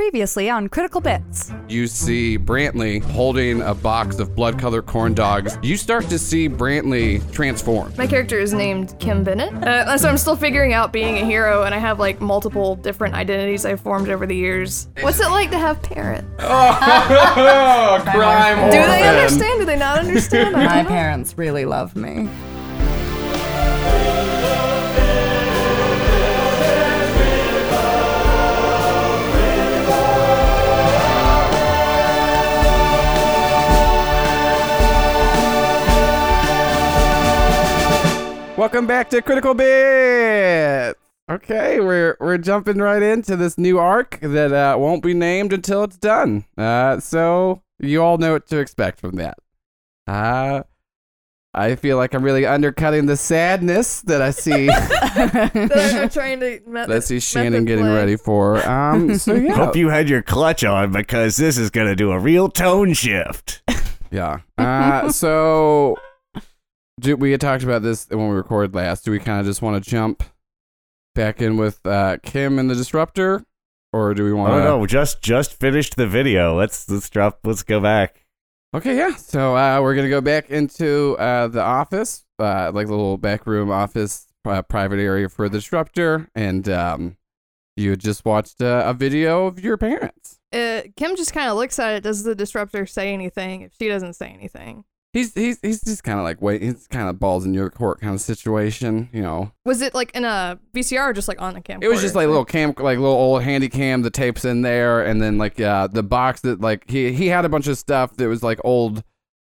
Previously on Critical Bits. You see Brantley holding a box of blood colored corn dogs. You start to see Brantley transform. My character is named Kim Bennett, uh, so I'm still figuring out being a hero, and I have like multiple different identities I've formed over the years. What's it like to have parents? Oh, crime Do they understand? Do they not understand? My parents really love me. Welcome back to Critical Bit. Okay, we're we're jumping right into this new arc that uh, won't be named until it's done. Uh, so you all know what to expect from that. Uh, I feel like I'm really undercutting the sadness that I see. That I'm trying to. Met- that I see Shannon getting play. ready for. Um, so yeah, Hope you had your clutch on because this is going to do a real tone shift. Yeah. Uh, so do, we had talked about this when we recorded last. Do we kind of just want to jump back in with uh, Kim and the Disruptor, or do we want to. Oh to? no, just just finished the video. Let's let's drop. Let's go back. Okay, yeah. So uh, we're gonna go back into uh, the office, uh, like the little back room office, uh, private area for the Disruptor, and um, you had just watched uh, a video of your parents. Uh, Kim just kind of looks at it. Does the disruptor say anything? If she doesn't say anything, He's he's he's just kind of like wait, he's kind of balls in your court kind of situation, you know. was it like in a VCR or just like on the camera? It was just like a little cam, like little old handy cam. The tapes in there, and then like uh, the box that like he he had a bunch of stuff that was like old,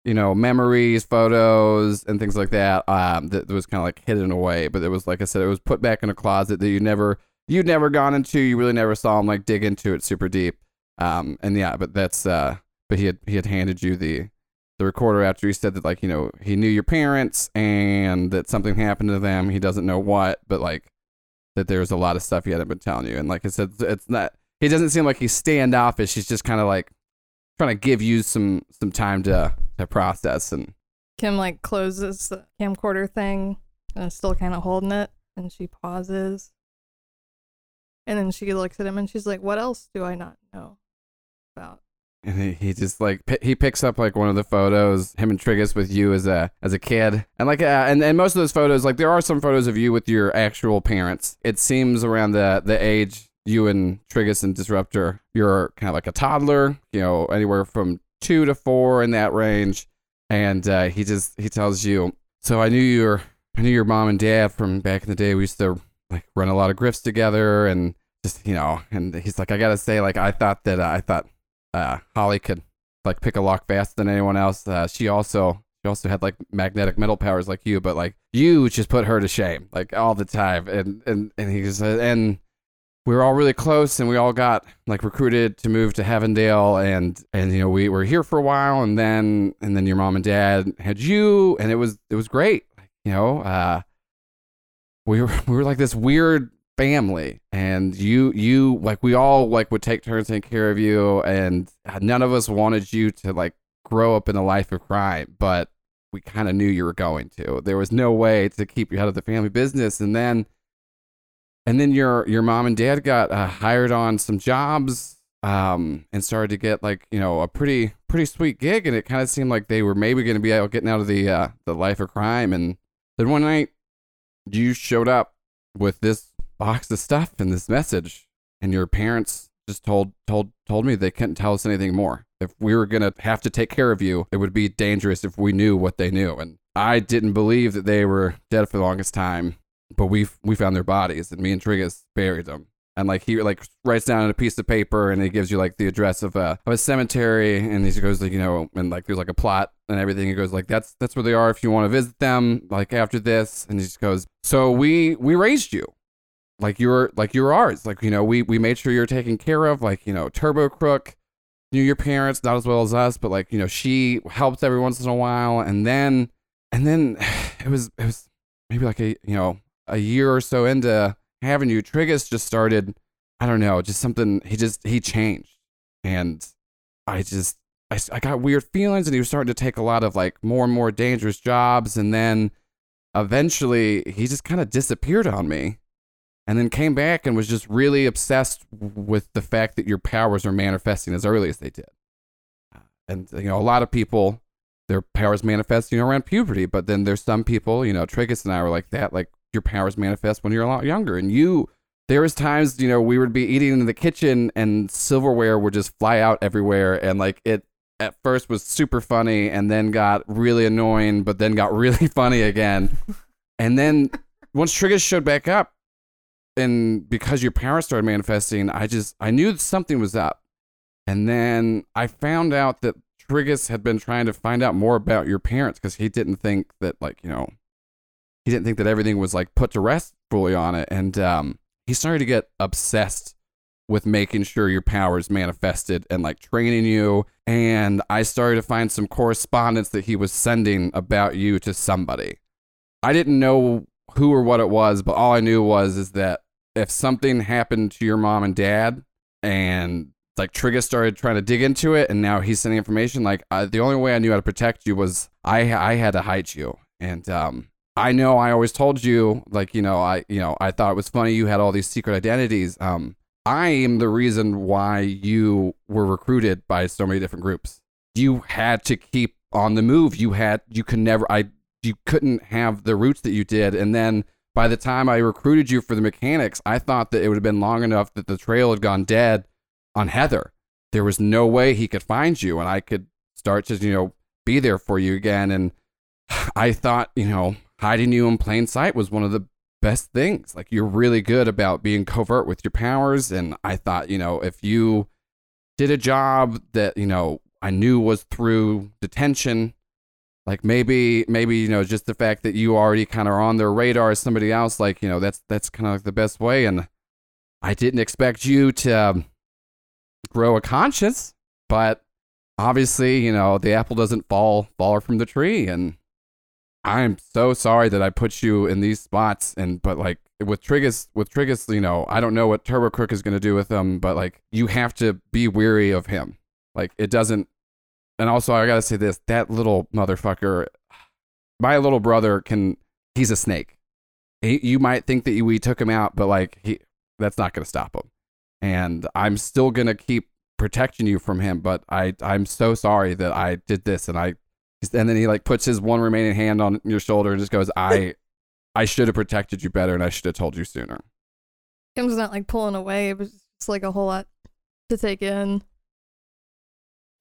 you know, memories, photos, and things like that. Um, that was kind of like hidden away. But it was like I said, it was put back in a closet that you never you'd never gone into. You really never saw him like dig into it super deep. Um, and yeah, but that's uh, but he had he had handed you the the recorder after he said that like you know he knew your parents and that something happened to them. He doesn't know what, but like that there's a lot of stuff he hadn't been telling you. And like I said, it's not. He doesn't seem like he's standoffish. He's just kind of like trying to give you some some time to to process. And Kim like closes the camcorder thing and is still kind of holding it, and she pauses, and then she looks at him and she's like, "What else do I not know about?" And he, he just like pi- he picks up like one of the photos. Him and Trigus with you as a as a kid. And like uh, and and most of those photos like there are some photos of you with your actual parents. It seems around the the age you and Trigus and Disruptor you're kind of like a toddler you know anywhere from two to four in that range. And uh, he just he tells you so I knew your I knew your mom and dad from back in the day. We used to like run a lot of grifts together and just you know and he's like I gotta say like I thought that uh, I thought uh, Holly could like pick a lock faster than anyone else. Uh, she also she also had like magnetic metal powers like you, but like you just put her to shame like all the time. And and and he said, and we were all really close, and we all got like recruited to move to Heavendale, and and you know we were here for a while, and then and then your mom and dad had you, and it was it was great. You know, uh, we were we were like this weird family and you you like we all like would take turns taking care of you and none of us wanted you to like grow up in a life of crime but we kind of knew you were going to. There was no way to keep you out of the family business and then and then your your mom and dad got uh, hired on some jobs um and started to get like you know a pretty pretty sweet gig and it kind of seemed like they were maybe going to be out getting out of the uh the life of crime and then one night you showed up with this box of stuff and this message and your parents just told told told me they couldn't tell us anything more. If we were going to have to take care of you it would be dangerous if we knew what they knew and i didn't believe that they were dead for the longest time but we we found their bodies and me and trigus buried them. And like he like writes down on a piece of paper and he gives you like the address of a of a cemetery and he goes like you know and like there's like a plot and everything. He goes like that's that's where they are if you want to visit them like after this. And he just goes so we we raised you like you were like you were ours like you know we we made sure you were taken care of like you know turbo crook knew your parents not as well as us but like you know she helped every once in a while. And then and then it was it was maybe like a you know a year or so into having you trigus just started i don't know just something he just he changed. And i just I, I got weird feelings and he was starting to take a lot of like more and more dangerous jobs. And then eventually he just kind of disappeared on me and then came back and was just really obsessed with the fact that your powers are manifesting as early as they did. And you know, a lot of people, their powers manifest, you know, around puberty. But then there's some people, you know, Trigus and I were like that, like your powers manifest when you're a lot younger. And you, there was times, you know, we would be eating in the kitchen and silverware would just fly out everywhere, and like it at first was super funny, and then got really annoying, but then got really funny again. And then once Trigus showed back up, and because your parents started manifesting, I just I knew something was up. And then I found out that Trigus had been trying to find out more about your parents because he didn't think that like you know he didn't think that everything was like put to rest fully on it, and um, he started to get obsessed with making sure your powers manifested and like training you. And I started to find some correspondence that he was sending about you to somebody. I didn't know who or what it was, but all I knew was is that if something happened to your mom and dad, and like Trigus started trying to dig into it, and now he's sending information. Like uh, the only way I knew how to protect you was I I had to hide you, and um, I know I always told you like you know I you know I thought it was funny you had all these secret identities. Um, I am the reason why you were recruited by so many different groups. You had to keep on the move. You had you could never I you couldn't have the roots that you did. And then by the time I recruited you for the mechanics, I thought that it would have been long enough that the trail had gone dead on Heather. There was no way he could find you and I could start to, you know, be there for you again. And I thought, you know, hiding you in plain sight was one of the best things. Like you're really good about being covert with your powers. And I thought, you know, if you did a job that, you know, I knew was through detention, like maybe maybe you know just the fact that you already kind of on their radar as somebody else like you know that's that's kind of like the best way and i didn't expect you to um, grow a conscience but obviously you know the apple doesn't fall far from the tree and i'm so sorry that i put you in these spots and but like with Trigus with Trigus you know i don't know what turbo crook is going to do with him but like you have to be weary of him. Like it doesn't and also I gotta say this: that little motherfucker, my little brother can. He's a snake. He, you might think that we took him out, but like he, that's not gonna stop him. And I'm still gonna keep protecting you from him. But I, I'm so sorry that I did this, and I, and then he like puts his one remaining hand on your shoulder and just goes, I, I should have protected you better, and I should have told you sooner. Kim's not like pulling away. It was just like a whole lot to take in.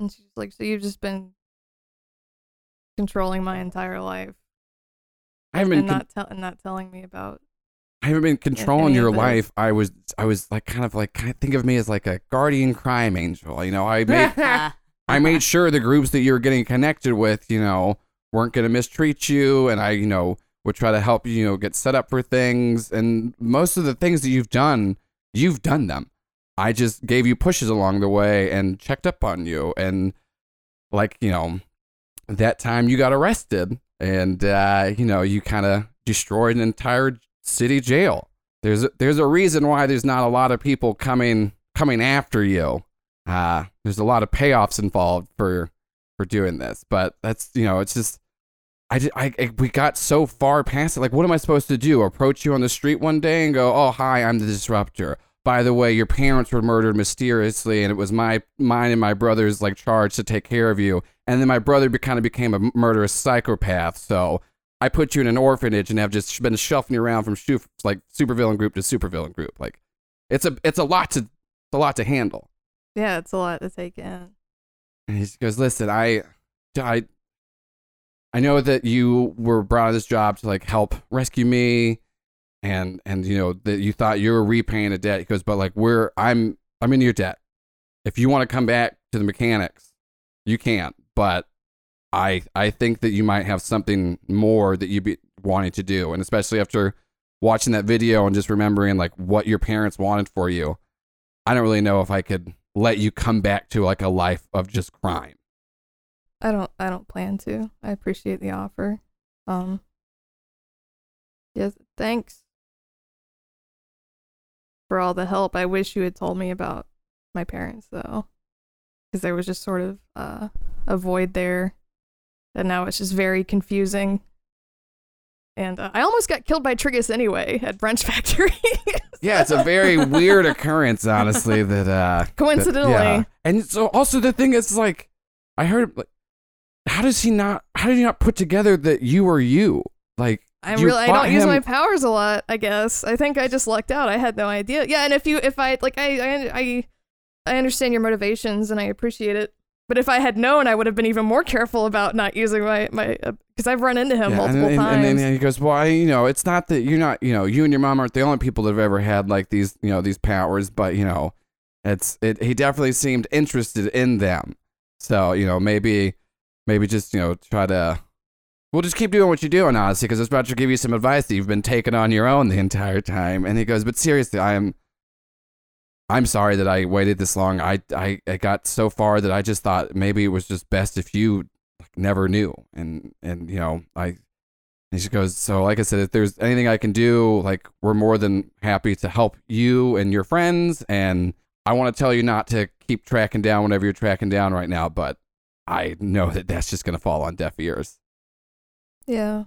And she's like, So you've just been controlling my entire life I haven't been and con- not tell and not telling me about I haven't been controlling your life. I was, I was like, kind of like, kind of think of me as like a guardian crime angel. You know, I made, I made sure the groups that you were getting connected with, you know, weren't going to mistreat you, and I, you know, would try to help you, you know, get set up for things. And most of the things that you've done, you've done them. I just gave you pushes along the way and checked up on you, and like, you know, that time you got arrested, and uh, you know, you kind of destroyed an entire city jail. There's a, there's a reason why there's not a lot of people coming coming after you. Uh, there's a lot of payoffs involved for for doing this, but that's you know it's just I, did, I I- we got so far past it. Like, what am I supposed to do? Approach you on the street one day and go, "Oh, hi, I'm the disruptor." By the way, your parents were murdered mysteriously, and it was my mine and my brother's like charge to take care of you. And then my brother be, kind of became a murderous psychopath, so I put you in an orphanage and have just been shuffling you around from shu- like supervillain group to supervillain group. Like, it's a it's a lot to it's a lot to handle. Yeah, it's a lot to take in. And he goes, "Listen, I, I, I know that you were brought on this job to like help rescue me, and and you know that you thought you were repaying a debt." He goes, "But like we're, I'm, I'm in your debt. If you want to come back to the mechanics, you can't. But I, I think that you might have something more that you be wanting to do, and especially after watching that video and just remembering like what your parents wanted for you, I don't really know if I could." let you come back to like a life of just crime. I don't I don't plan to. I appreciate the offer. Um Yes, thanks for all the help. I wish you had told me about my parents though. Cuz there was just sort of uh a void there. And now it's just very confusing. And uh, I almost got killed by Trigus anyway at Brunch Factory. yeah, it's a very weird occurrence, honestly. That uh, Coincidentally. that- yeah. and so also the thing is like, I heard like, how does he not? How did he not put together that you were you? Like, You really I don't use my powers a lot, I guess. I think I just lucked out. I had no idea. Yeah, and if you if I like I I I, I understand your motivations and I appreciate it. But if I had known, I would have been even more careful about not using my my uh, because I've run into him Yeah, multiple and, and, times. And then he goes, "Well, I, you know, it's not that you're not, you know, you and your mom aren't the only people that have ever had like these, you know, these powers, but you know, it's it. He definitely seemed interested in them. So you know, maybe, maybe just you know, try to. We'll just keep doing what you're doing, honestly, because I was about to give you some advice that you've been taking on your own the entire time. And he goes, "But seriously, I am." I'm sorry that I waited this long. I, I, I got so far that I just thought maybe it was just best if you like, never knew. And, and, you know, I, and she goes, so like I said, if there's anything I can do, like we're more than happy to help you and your friends. And I want to tell you not to keep tracking down whatever you're tracking down right now, but I know that that's just going to fall on deaf ears. Yeah.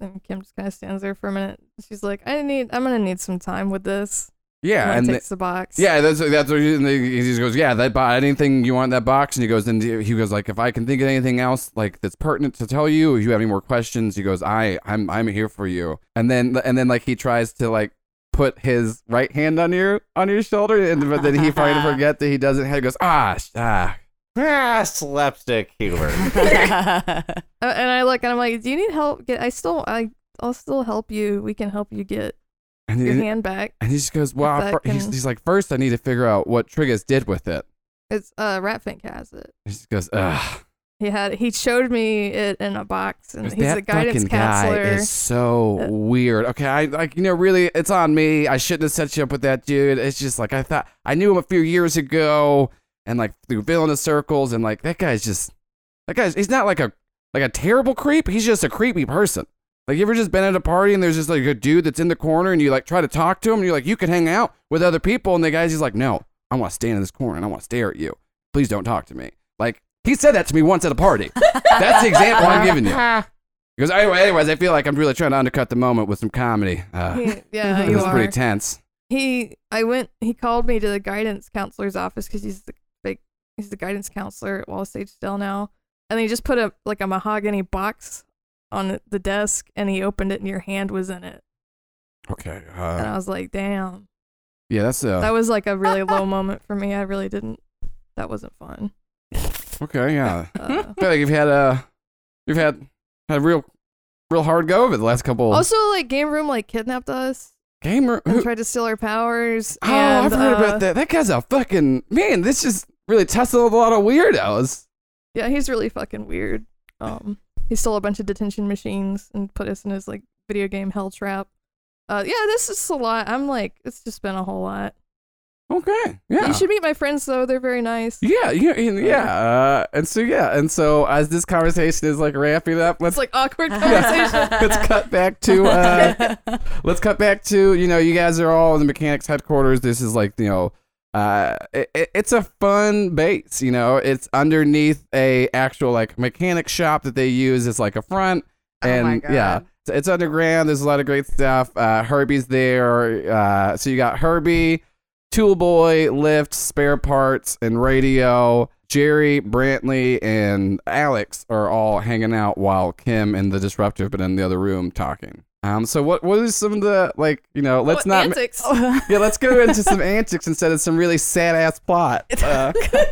And Kim just kind of stands there for a minute. She's like, "I need. I'm gonna need some time with this." Yeah. and And then the- takes the box. Yeah, that's that's what he, he just goes. Yeah, that bo- anything you want in that box, and he goes. And he goes like, if I can think of anything else like that's pertinent to tell you, if you have any more questions, he goes, I I'm I'm here for you. And then and then like he tries to like put his right hand on your on your shoulder, and but then he finally forget that he doesn't. have He goes, ah ah. Ah, slapstick humor. And I look and I'm like, "Do you need help? Get? I still. I. I'll still help you. We can help you get And your he, hand back. and he just goes, well, that fir- he's, he's like, first I need to figure out what Trigus did with it. It's uh, Ratfink has it. He just goes, ugh. He had. He showed me it in a box, and he's that a guidance fucking guy counselor. is so Uh, weird. Okay, I like you know really it's on me. I shouldn't have set you up with that dude. It's just like I thought I knew him a few years ago and like through villainous circles and like that guy's just that guy's he's not like a like a terrible creep. He's just a creepy person. Like you ever just been at a party and there's just like a dude that's in the corner and you like try to talk to him and you're like you can hang out with other people and the guy's just like no I want to stand in this corner and I want to stare at you. Please don't talk to me. Like he said that to me once at a party. That's the example I'm giving you. Because anyway, anyways, I feel like I'm really trying to undercut the moment with some comedy. Uh, He- yeah, this you is pretty tense. he I went he called me to the guidance counselor's office because he's the big he's the guidance counselor at Wall Stage Still now. And he just put a like a mahogany box on the desk and he opened it and your hand was in it. Okay. And Uh, I was like, damn. yeah, that's uh, That was like a really low moment for me. I really didn't that wasn't fun. okay. Yeah, Uh, I feel like you've had a, you've had had a real, real hard go of it the last couple. also like game room like kidnapped us gamer. and Who, tried to steal our powers. oh, and, I've heard uh, about that. That guy's a fucking man. This just really tussled with a lot of weirdos. Yeah, he's really fucking weird. Um, he stole a bunch of detention machines and put us in his like video game hell trap. Uh, yeah, this is a lot. I'm like, it's just been a whole lot. Okay. Yeah. You should meet my friends though; they're very nice. yeah, yeah, and- yeah. Uh, and so yeah, and so as this conversation is like wrapping up, let's It's like awkward conversation. let's cut back to uh, let's cut back to you know you guys are all in the mechanics headquarters this is like you know uh it, it- it's a fun base you know? It's underneath a actual like mechanic shop that they use as like a front. Oh and my God. yeah it's- it's underground. There's a lot of great stuff. Uh herbie's there. Uh so you got herbie tool boy lift spare parts and radio. Jerry brantley and alex are all hanging out while kim and the disruptor have been in the other room talking um so what what is some of the like you know let's What not antics. yeah let's go into some antics instead of some really sad ass plot uh,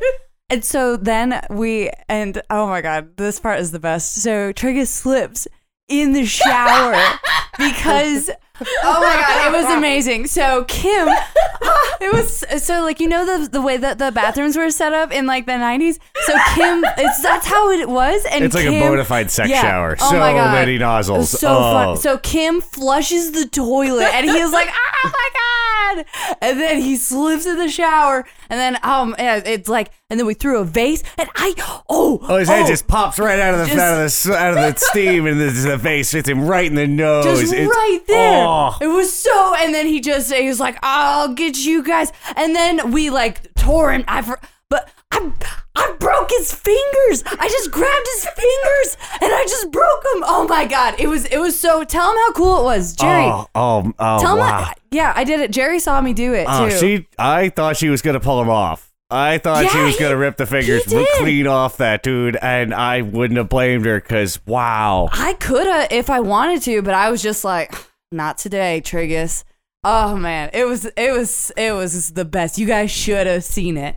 And so then we, and oh my God, this part is the best. So Trigus slips in the shower because, oh my God, it was amazing. So Kim, it was, so like, you know, the, the way that the bathrooms were set up in like the 90s? So Kim, it's, that's how it was. And It's like a Kim- bona fide sex Yeah. shower. Oh so my God. many nozzles. so oh. fun. So Kim flushes the toilet, and he's like, "Oh my god!" And then he slips in the shower, and then um, yeah, it's like, and then we threw a vase, and I, oh, Oh, his head just pops right out of the Just- out of the out of the steam, and the, the face hits him right in the nose. just It's- right there. Oh. It was so, and then he just he was like, "I'll get you guys," and then we like tore him. I, but I, I broke his fingers. I just grabbed his fingers and I just broke them. Oh my god, it was it was so. Tell him how cool it was, Jerry. Oh, oh, oh tell him. wow. How, yeah, I did it. Jerry saw me do it Oh, too. she. I thought she was gonna pull him off. I thought she Yeah, was he- gonna rip the fingers did. clean off that dude, and I wouldn't have blamed her because wow. I could have if I wanted to, but I was just like, not today, Trigus. Oh man, it was it was it was the best. You guys should have seen it.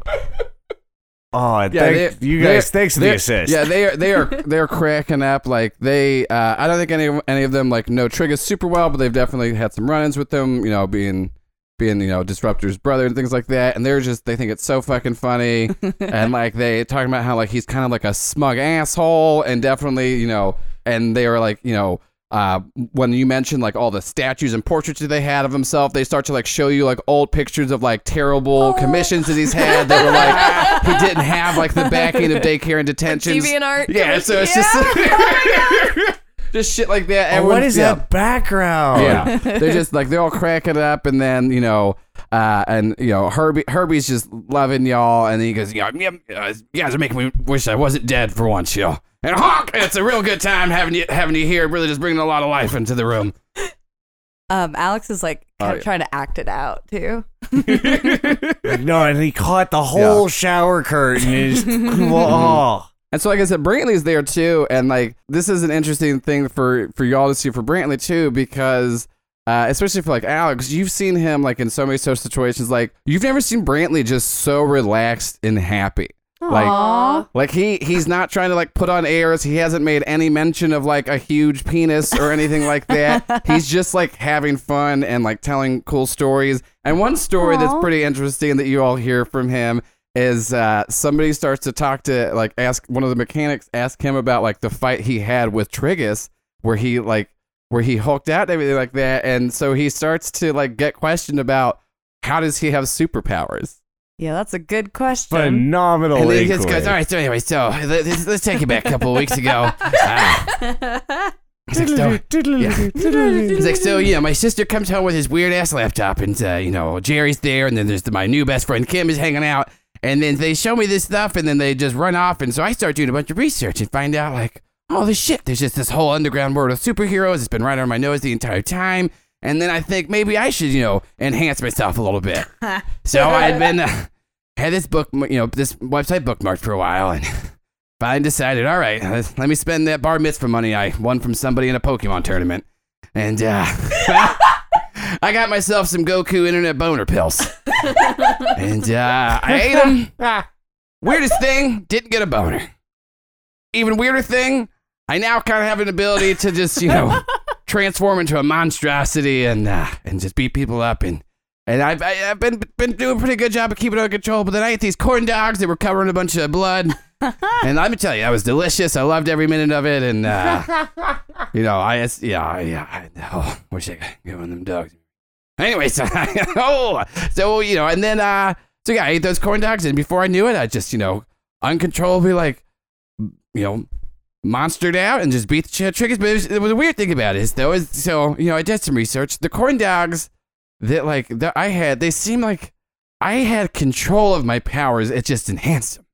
Oh, Yeah, thank they- you they're- guys. Thanks for the assist. Yeah, they are they are they're cracking up. Like they, uh, I don't think any of- any of them like know Trigus super well, but they've definitely had some run-ins with them. You know, being being you know Disruptor's brother and things like that. And they're just they think it's so fucking funny, and like they talking about how like he's kind of like a smug asshole, and definitely you know, and they were like you know. Uh, when you mentioned like all the statues and portraits that they had of himself, they start to like show you like old pictures of like terrible commissions that he's had that were like he didn't have like the backing of daycare and detention. DeviantArt Yeah, so it's just just shit like that. Oh, what is yeah. that background? Yeah, they're just like they're all cracking up, and then you know, uh, and you know, Herbie Herbie's just loving y'all, and then he goes, "Yeah, yeah, uh, you guys are making me wish I wasn't dead for once, yo." And honk, it's a real good time having you having you here. Really, just bringing a lot of life into the room. Um, Alex is like Oh, of yeah. trying to act it out too. no, and he caught the whole shower curtain. And oh. And so, like I said, Brantley's there too, and like this is an interesting thing for for y'all to see for Brantley too, because uh, especially for like Alex, you've seen him like in so many social situations. Like you've never seen Brantley just so relaxed and happy. Like like he he's not trying to like put on airs. He hasn't made any mention of like a huge penis or anything like that. He's just like having fun and like telling cool stories. And one story that's pretty interesting that you all hear from him is uh, somebody starts to talk to like ask one of the mechanics ask him about like the fight he had with Trigus where he like where he hulked out and everything like that. And so he starts to like get questioned about how does he have superpowers? Yeah, that's a good question. Phenomenal. And then he just goes, all right, so anyway, so let's, let's take you back a couple of weeks ago. Ah. He's like, so, yeah. He's like, so, you know, my sister comes home with his weird ass laptop, and, uh, you know, Jerry's there, and then there's the, my new best friend Kim is hanging out, and then they show me this stuff, and then they just run off, and so I start doing a bunch of research and find out, like, oh, this shit, there's just this whole underground world of superheroes. It's been right under my nose the entire time. And then I think maybe I should, you know, enhance myself a little bit. so I'd been, uh, had this book, you know, this website bookmarked for a while, and finally decided, all right, let me spend that bar mitzvah money I won from somebody in a Pokemon tournament. And uh, I got myself some Goku internet boner pills. and uh, I ate them. Weirdest thing, didn't get a boner. Even weirder thing, I now kind of have an ability to just, you know, transform into a monstrosity and uh, and just beat people up and and I've, I- I've been been doing a pretty good job of keeping it under control. But then I ate these corn dogs that were covering a bunch of blood, and let me tell you, that was delicious. I loved every minute of it, and uh, you know, I yeah yeah. I oh, wish I could get one of them dogs. Anyway, so oh, so you know, and then uh, so yeah, I ate those corn dogs, and before I knew it, I just you know uncontrollably like you know monstered out and just beat the shit Trigus. But it was, was a weird thing about it though is so you know I did some research. The corn dogs that like that I had, they seem like I had control of my powers. It just enhanced them.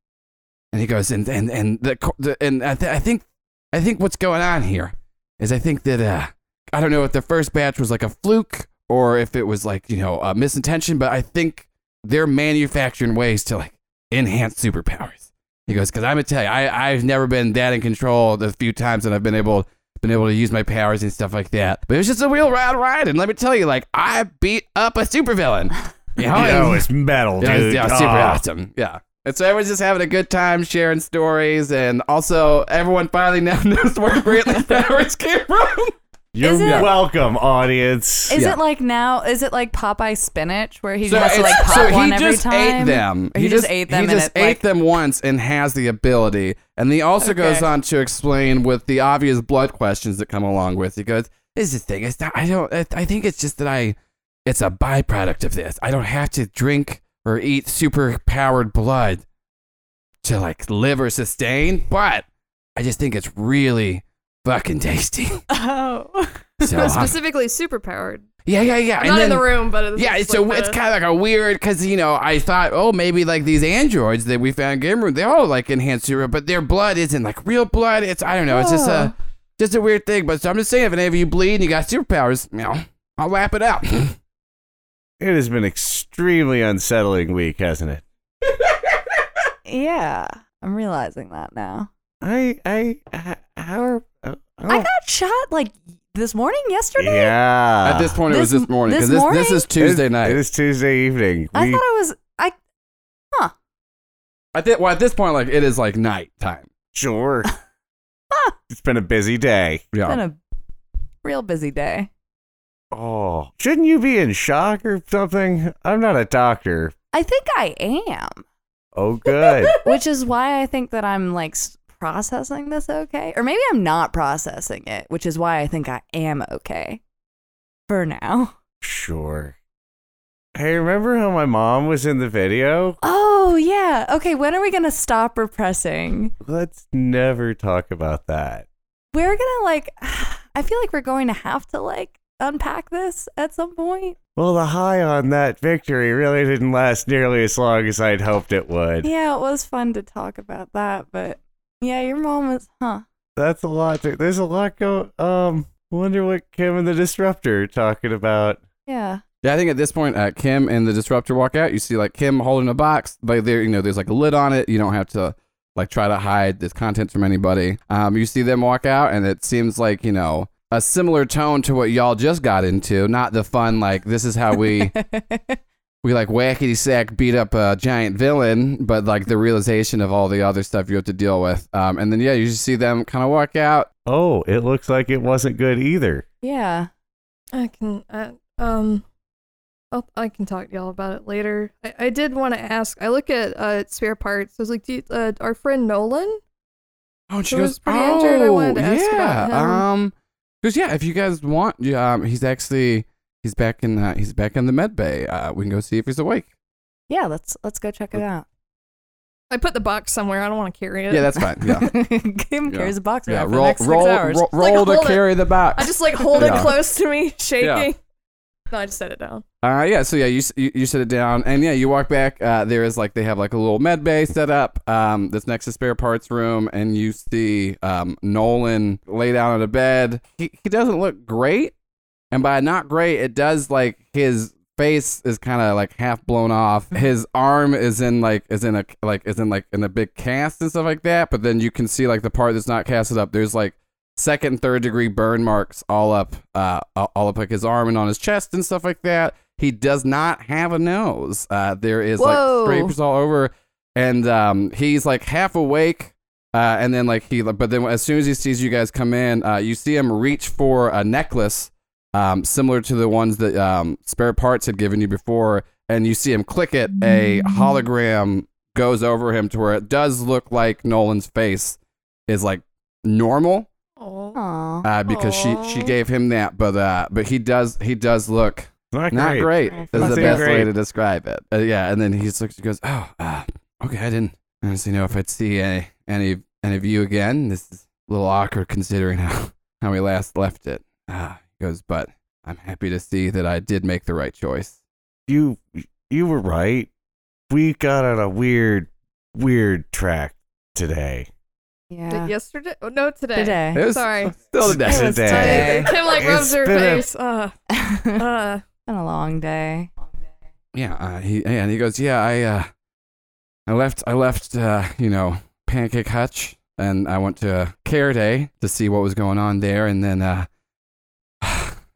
And he goes and and and the, the and I, th- I think I think what's going on here is I think that uh I don't know if the first batch was like a fluke or if it was like you know a misintention, but I think they're manufacturing ways to like enhance superpowers. He goes, because I'm gonna tell you, I I've never been that in control the few times that I've been able been able to use my powers and stuff like that. But it was just a real wild ride, and let me tell you, like I beat up a supervillain. You know, Yo, it's metal, yeah, it was- dude. yeah, it was super Oh. awesome. Yeah. And so everyone's just having a good time sharing stories, and also everyone finally now knows where Brantley's powers came from. You're Is it- welcome, audience. Is Yeah. it like now? Is it like Popeye spinach where he So, has to it's- like pop so he one every just time? ate them. Or he, just, ate them He and just it ate like them once and has the ability. And he also goes Okay. on to explain with the obvious blood questions that come along with. He goes, "This is the thing. It's not. I don't. I I think it's just that I. It's a byproduct of this. I don't have to drink or eat super powered blood to like live or sustain, but I just think it's really fucking tasty." oh So, Specifically superpowered. yeah, yeah, yeah. Not in the room, but it's Yeah, just so like it's kind of like a weird because you know I thought oh maybe like these androids that we found in game room they all like enhanced super but their blood isn't like real blood it's I don't know it's just a just a weird thing but so I'm just saying if any of you bleed and you got superpowers you know I'll lap it up It has been extremely unsettling week, hasn't it? Yeah, I'm realizing that now. I, I, h- how are, uh, I oh, got shot like this morning, yesterday. yeah. at this point it was This- this morning because this this, this morning? is Tuesday It is- night It is Tuesday evening. I We- thought it was. I I think well at this point like it is like night time sure. it's been a busy day. yeah been a real busy day. Oh, shouldn't you be in shock or something? I'm not a doctor. I think I am, Oh, good. which is why I think that I'm like s- processing this okay, or maybe I'm not processing it, which is why I think I am okay for now. sure. Hey, remember how my mom was in the video? Oh yeah. Okay. When are we gonna stop repressing? Let's never talk about that. We're gonna like. I feel like we're going to have to like unpack this at some point. Well, the high on that victory really didn't last nearly as long as I'd hoped it would. Yeah, it was fun to talk about that, but yeah, your mom was, huh? That's a lot. To, there's a lot go. Um, wonder what Kim and the Disruptor are talking about. Yeah. Yeah, I think at this point, uh, Kim and the disruptor walk out. You see like Kim holding a box, but there, you know, there's like a lid on it. You don't have to like try to hide this content from anybody. Um, you see them walk out, and it seems like you know a similar tone to what y'all just got into. Not the fun like this is how we we like wackety sack beat up a giant villain, but like the realization of all the other stuff you have to deal with. Um, and then yeah, you just see them kind of walk out. Oh, it looks like it wasn't good either. yeah. I can, uh, um, I'll, I can talk to y'all about it later. I, I did want to ask. I look at uh spare parts. I was like, do you, uh, our friend Nolan. Oh, and she Who goes, was pretty injured. I wanted to ask yeah. about him." Um, because yeah, if you guys want, yeah, um, he's actually he's back in uh, he's back in the med bay. Uh, we can go see if he's awake. Yeah, let's let's go check it out. I put the box somewhere. I don't want to carry it. Yeah, that's fine. Yeah, Kim Yeah. carries a box yeah. around for the Roll, next roll, six hours. roll, Like, to hold it. carry the box. I just like hold Yeah. it close to me, shaking. No, I just set it down. Uh, yeah, so yeah, you, s- you you sit it down, and yeah, you walk back. Uh, there is like they have like a little med bay set up. Um, that's next to spare parts room, and you see um Nolan lay down on a bed. He he doesn't look great, and by not great, it does like his face is kind of like half blown off. His arm is in like is in a like is in like in a big cast and stuff like that. But then you can see like the part that's not casted up. There's like second third degree burn marks all up uh all up like his arm and on his chest and stuff like that he does not have a nose uh there is Whoa. like scrapes all over and um he's like half awake uh and then like he but then as soon as he sees you guys come in uh you see him reach for a necklace um similar to the ones that um spare parts had given you before and you see him click it a hologram goes over him to where it does look like nolan's face is like normal Oh, Aw. uh, because she she gave him that, but uh, but he does he does look Not, not great. Not Is the great. best way to describe it. Uh, yeah, and then he looks, he goes, oh, uh, okay, I didn't honestly know if I'd see any any any of you again. This is a little awkward considering how how we last left it. Uh, he goes, but I'm happy to see that I did make the right choice. You you were right. We got on a weird weird track today. Yeah. yesterday? Oh, no, today. Today. It was Sorry. still the It was day. Today. today. Kim like rubs her been a- face. Uh, uh, Been a long day. Yeah, uh, he yeah, and he goes, yeah, I uh, I left I left uh, you know Pancake Hutch, and I went to Care Day to see what was going on there, and then uh,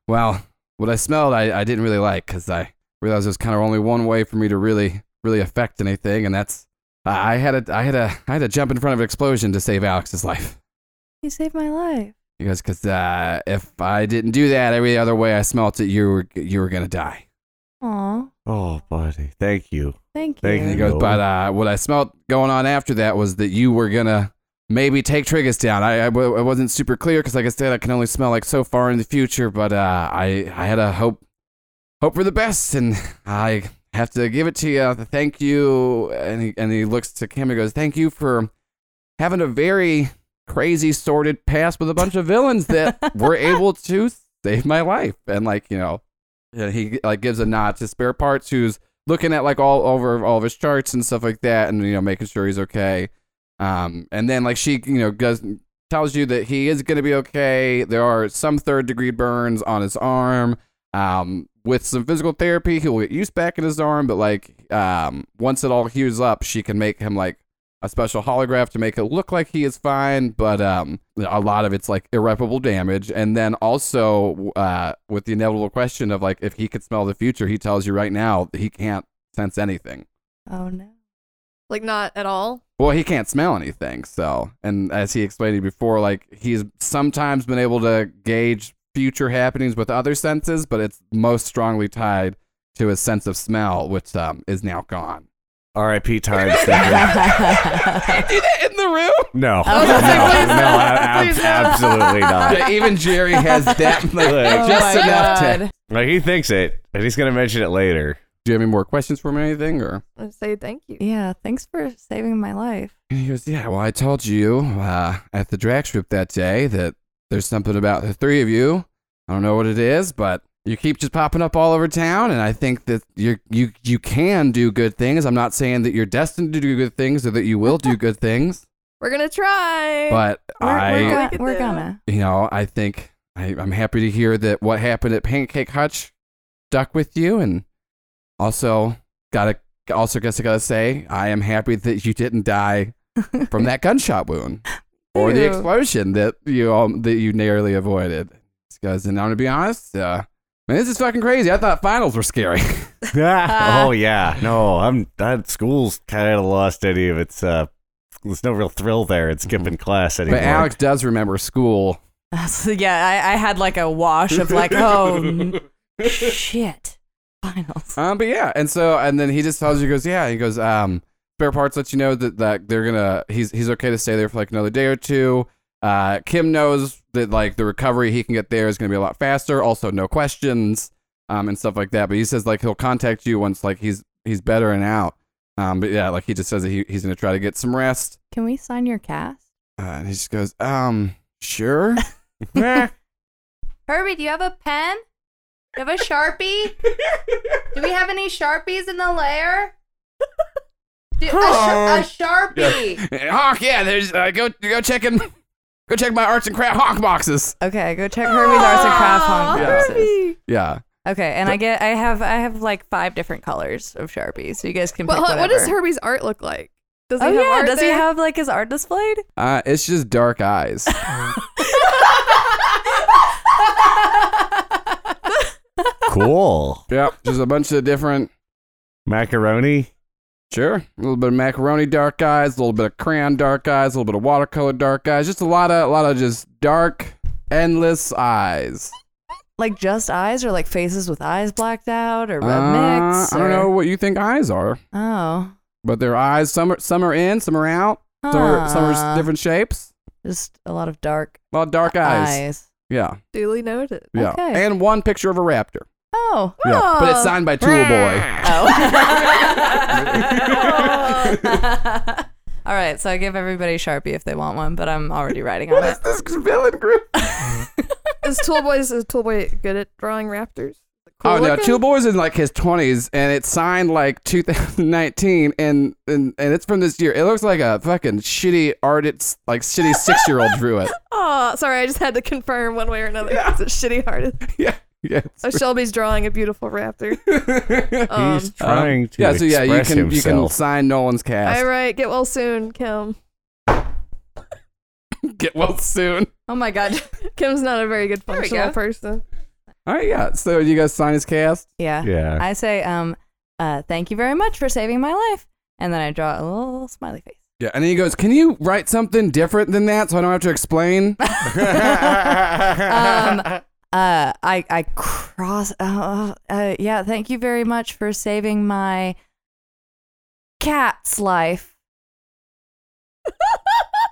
well, what I smelled I, I didn't really like because I realized there's kind of only one way for me to really really affect anything, and that's I I had to I had to I had to jump in front of an explosion to save Alex's life. You saved my life. He goes, because uh, if I didn't do that, every other way I smelt it, you were you were gonna die. Aw. Oh, buddy, thank you. Thank you. Thank He you. goes, but uh, what I smelled going on after that was that you were gonna maybe take Trigus down. I, I, w- I wasn't super clear because, like I said, I can only smell like so far in the future. But uh, I I had a hope hope for the best, and I have to give it to you. Thank you. And he and he looks to Kim and goes, thank you for having a very crazy, sordid past with a bunch of villains that were able to save my life. And like, you know, and he like gives a nod to spare parts who's looking at like all over all of his charts and stuff like that and you know making sure he's okay. Um and then like she, you know, does tells you that he is going to be okay. There are some third degree burns on his arm. Um, with some physical therapy, he'll get used back in his arm, but like um, once it all heals up, she can make him like a special holograph to make it look like he is fine, but um, a lot of it's like irreparable damage. And then also uh, with the inevitable question of like if he could smell the future, he tells you right now that he can't sense anything. Oh no. Like not at all. Well, he can't smell anything. So, and as he explained to before, like he's sometimes been able to gauge future happenings with other senses, but it's most strongly tied to his sense of smell, which um, is now gone. R.I.P. Time Sticker. do that in the room? No, I no, gonna say, please no, no. ab- Please absolutely not. Yeah, even Jerry has that, like, Oh just my enough God. to. Like he thinks it, and he's gonna mention it later. Do you have any more questions for me or anything? Or I say thank you. Yeah, thanks for saving my life. And he goes, Yeah, well, I told you uh, at the drag strip that day that there's something about the three of you. I don't know what it is, but you keep just popping up all over town, and I think that you you you can do good things. I'm not saying that you're destined to do good things or that you will do good things, We're gonna try. but We're, I, we're, Make go- it we're gonna. you know, I think I, I'm happy to hear that what happened at Pancake Hutch stuck with you, and also gotta also guess I gotta say I am happy that you didn't die from that gunshot wound or the explosion that you um, that you narrowly avoided. Because, and I'm gonna be honest, uh, man, this is fucking crazy. I thought finals were scary. oh yeah, no, I'm that school's kind of lost any of its. uh There's no real thrill there in skipping class anymore. but Alex does remember school. So, yeah, I, I had like a wash of like, oh shit, finals. Um, but yeah, and so and then he just tells you, he goes, yeah, he goes, um, spare parts let you know that that they're gonna he's he's okay to stay there for like another day or two. Uh, Kim knows that like the recovery he can get there is gonna be a lot faster. Also, no questions, um, and stuff like that. But he says like he'll contact you once like he's he's better and out. Um, but yeah, like he just says that he, he's gonna try to get some rest. Can we sign your cast? Uh, and he just goes, um, sure. Herbie, do you have a pen? Do you have a sharpie? do we have any sharpies in the lair? Do, a, shar- a sharpie. Hawk, yeah, there's uh, go go check him. Go check my arts and craft Hawk boxes. Okay, go check Herbie's arts and craft hawk Yeah. boxes. Yeah. Okay, and I get I have I have like five different colors of Sharpies, so you guys can pick But hold- what does Herbie's art look like? Does he Oh have yeah, art does he have like his art displayed? Uh, it's just dark eyes. cool yep, just a bunch of different. macaroni. Sure, a little bit of macaroni dark eyes, a little bit of crayon dark eyes, a little bit of watercolor dark eyes, just a lot of a lot of just dark, endless eyes. like just eyes, or like faces with eyes blacked out, or red Uh, mix? I don't know what you think eyes are, Oh, but their eyes some are some are in, some are out, some are some are different shapes. just a lot of dark A lot of dark eyes. eyes. Yeah, Duly noted. yeah, Okay. and one picture of a raptor. Oh, Yeah, but it's Oh. signed by Tool Boy. oh. All right, so I give everybody Sharpie if they want one, but I'm already writing on it. What is this villain group? Is Toolboy is Toolboy good at drawing raptors? Cool oh no, looking? Tool Boy's in like his twenties, and it's signed like 2019, and, and and it's from this year. It looks like a fucking shitty artist, like shitty six year old drew it. Oh, sorry, I just had to confirm one way or another. It's a shitty artist. Yeah, yeah. So Shelby's drawing a beautiful raptor. Um, He's trying to yeah, so yeah, you express can you can himself. sign Nolan's cast. all right, get well soon, Kim. Get well soon. Oh my god. Kim's not a very good There we functional go. person. All right, yeah. So you guys sign his cast. Yeah. Yeah. I say, um, uh, thank you very much for saving my life, and then I draw a little smiley face. Yeah, and then he goes, "Can you write something different than that so I don't have to explain?" Um, uh, I I cross. Uh, uh, yeah. Thank you very much for saving my cat's life.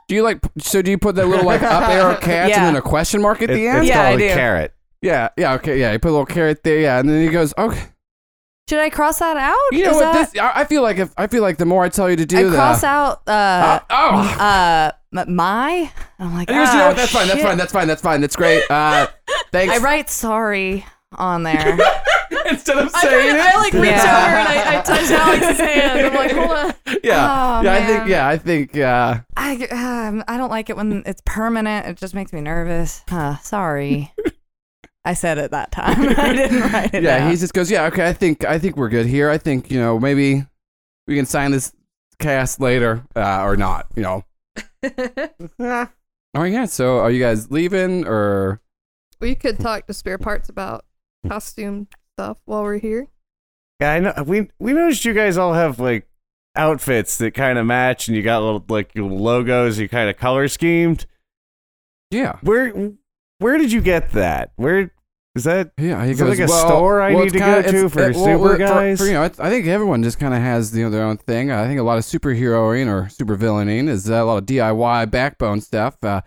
Do you like? So do you put that little like up arrow cats Yeah. and then a question mark at It- the end? it's Yeah, I called a do. caret. Yeah, yeah, okay, yeah. You put a little caret there, yeah, and then he goes, "Okay." Should I cross that out? You know Is what? that- This I I feel like if I feel like the more I tell you to do I that, cross out. Uh, Uh, oh, uh, m- my. I'm like, And he goes, you know "Ah, what? That's fine. That's fine. That's fine. That's fine. That's great. Uh, thanks. I write sorry on there. Instead of I, saying kinda- it. I like reach Yeah. over and I, I touch Alex's hand. I'm like, hold on. yeah. Oh, yeah. I think. Yeah. I think. Uh, I um, I don't like it when it's permanent. It just makes me nervous. Uh, sorry. I said it that time. I didn't write it yeah. down. He just goes. Yeah. Okay. I think. I think we're good here. I think. You know. Maybe we can sign this cast later uh, or not. You know. Oh yeah. So are you guys leaving or? We could talk to spare parts about costume stuff while we're here. Yeah, I know. We we noticed you guys all have like outfits that kind of match, and you got little like your logos. You kind of color schemed. Yeah. Where where did you get that? Where is that? Yeah, he Is goes, like a well, store I well, need to kinda- go to for it- well, super for- guys? For, you know, I think everyone just kind of has you know their own thing. I think a lot of superheroing or supervillaining is uh, a lot of DIY backbone stuff. Uh,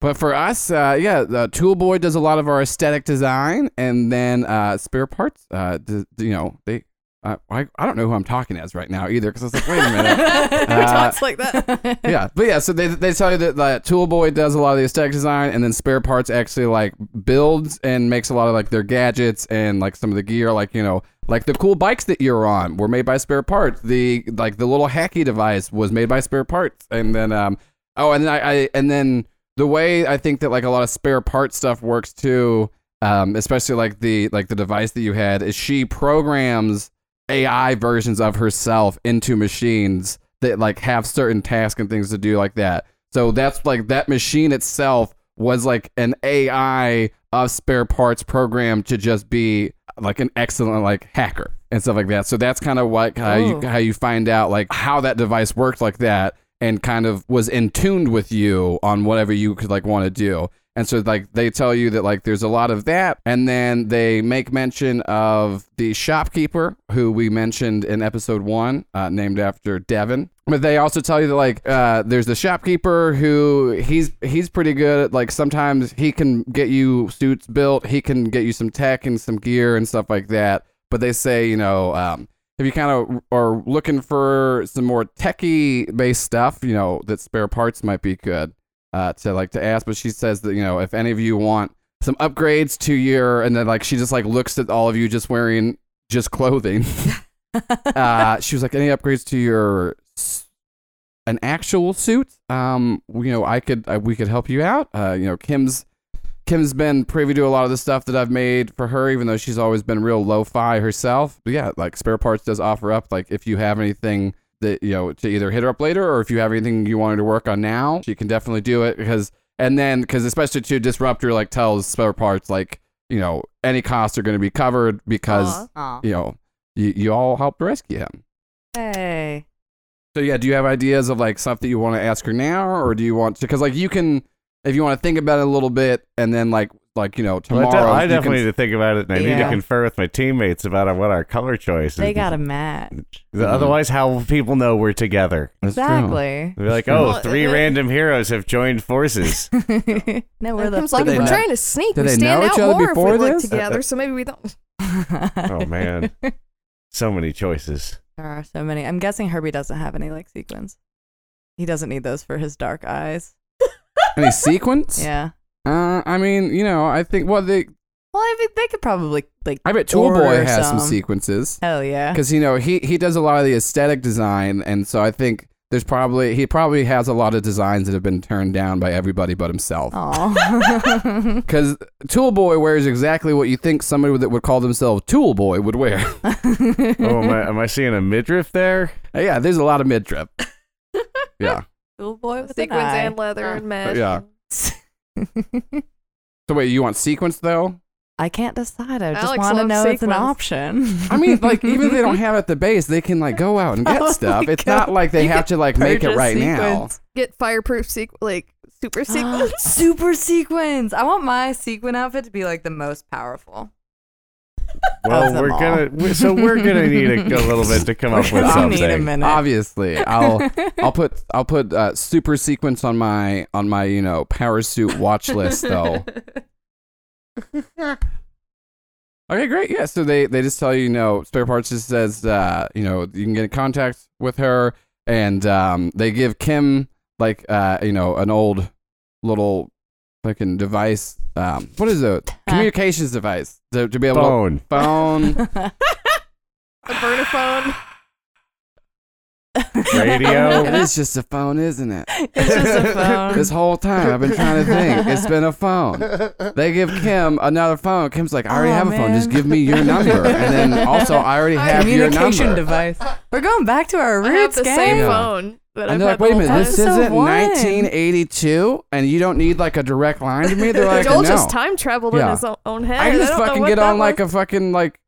but for us, uh, yeah, uh, Toolboy does a lot of our aesthetic design, and then uh, Spare Parts, uh, you know, they. I, I don't know who I'm talking as right now either because I was like, wait a minute. Who Uh, talks like that? yeah, but yeah, so they they tell you that uh, Toolboy does a lot of the aesthetic design, and then Spare Parts actually like builds and makes a lot of like their gadgets and like some of the gear, like you know, like the cool bikes that you're on were made by Spare Parts. The like the little hacky device was made by Spare Parts, and then um oh, and then I, I and then the way I think that like a lot of spare part stuff works too, um, especially like the like the device that you had, is she programs AI versions of herself into machines that like have certain tasks and things to do like that. So that's like that machine itself was like an AI of spare parts program to just be like an excellent like hacker and stuff like that. So that's kind of like how you oh. how you find out like how that device worked like that and kind of was in tuned with you on whatever you could like want to do. And so like they tell you that like there's a lot of that and then they make mention of the shopkeeper who we mentioned in episode 1 uh, named after Devin. But they also tell you that like uh, there's the shopkeeper who he's he's pretty good at like sometimes he can get you suits built, he can get you some tech and some gear and stuff like that. But they say, you know, um, if you kind of are looking for some more techie based stuff, you know, that spare parts might be good uh, to like to ask. But she says that you know if any of you want some upgrades to your, and then like she just like looks at all of you just wearing just clothing. uh, she was like, any upgrades to your an actual suit? Um, you know, I could uh, we could help you out. Uh, you know, Kim's. Kim's been privy to a lot of the stuff that I've made for her, even though she's always been real lo-fi herself. But yeah, like spare parts does offer up. Like if you have anything that you know to either hit her up later, or if you have anything you wanted to work on now, she can definitely do it. Because and then because especially to disruptor, like tells spare parts like you know any costs are going to be covered because Aw. Aw. you know you, you all helped rescue him. Hey. So yeah, do you have ideas of like stuff that you want to ask her now, or do you want to? Because like you can, if you want to think about it a little bit, and then like like you know I tomorrow. de- I definitely can- need to think about it, and I need to confer with my teammates about uh, what our color choice is. They got a match. Otherwise, how will people know we're together? Exactly. They're like, true. oh, Well, three it- random heroes have joined forces. no, we're the like, we're know- trying to sneak. do We they stand know each out other more if before we look this? together, so maybe we don't. oh man, so many choices. There are so many. I'm guessing Herbie doesn't have any like sequins. He doesn't need those for his dark eyes. Any sequence? Yeah. Uh, I mean, you know, I think well, they. Well, I think they could probably like. I bet Toolboy order has some some. sequences Hell yeah. because you know he he does a lot of the aesthetic design, and so I think there's probably he probably has a lot of designs that have been turned down by everybody but himself. Aw. Because Toolboy wears exactly what you think somebody that would call themselves Toolboy would wear. Oh, am I, am I seeing a midriff there? Yeah, there's a lot of midriff. Yeah. Cool boy with Sequins an eye. and leather and mesh. yeah. So wait, you want sequence though? I can't decide. I just Alex want to loves know it's an sequins. option. I mean, like even if they don't have it at the base, they can like go out and get Oh stuff. It's God. not like they You have to like make it purchase right now. sequins. Get fireproof sequ like super sequins. Super sequins. I want my sequin outfit to be like the most powerful. Well, we're all. gonna we- so we're gonna need a, a little bit to come up with I'll need a something. minute. Obviously, I'll I'll put I'll put uh, super sequence on my on my you know power suit watch list though. Okay, great. Yeah, so they they just tell you, you know, spare parts just says, uh, you know, you can get in contact with her, and um, they give Kim like uh, you know, an old little fucking device. Um, what is it? Communications device to, to be able Phone. to phone. A burner phone. Radio. it is just a phone, isn't it? It's just a phone. This whole time I've been trying to think. It's been a phone. They give Kim another phone. Kim's like, I already Oh, have a phone. Just give me your number. And then also, I already have your number. Communication device. We're going back to our I have roots, the gang. same Yeah. phone. That And I've they're had like, wait a the minute, whole this time. Episode isn't one. 1982, and you don't need like a direct line to me. They're like, Joel no. just time traveled in Yeah. his o- own head. I can just don't know fucking what get that on like a fucking like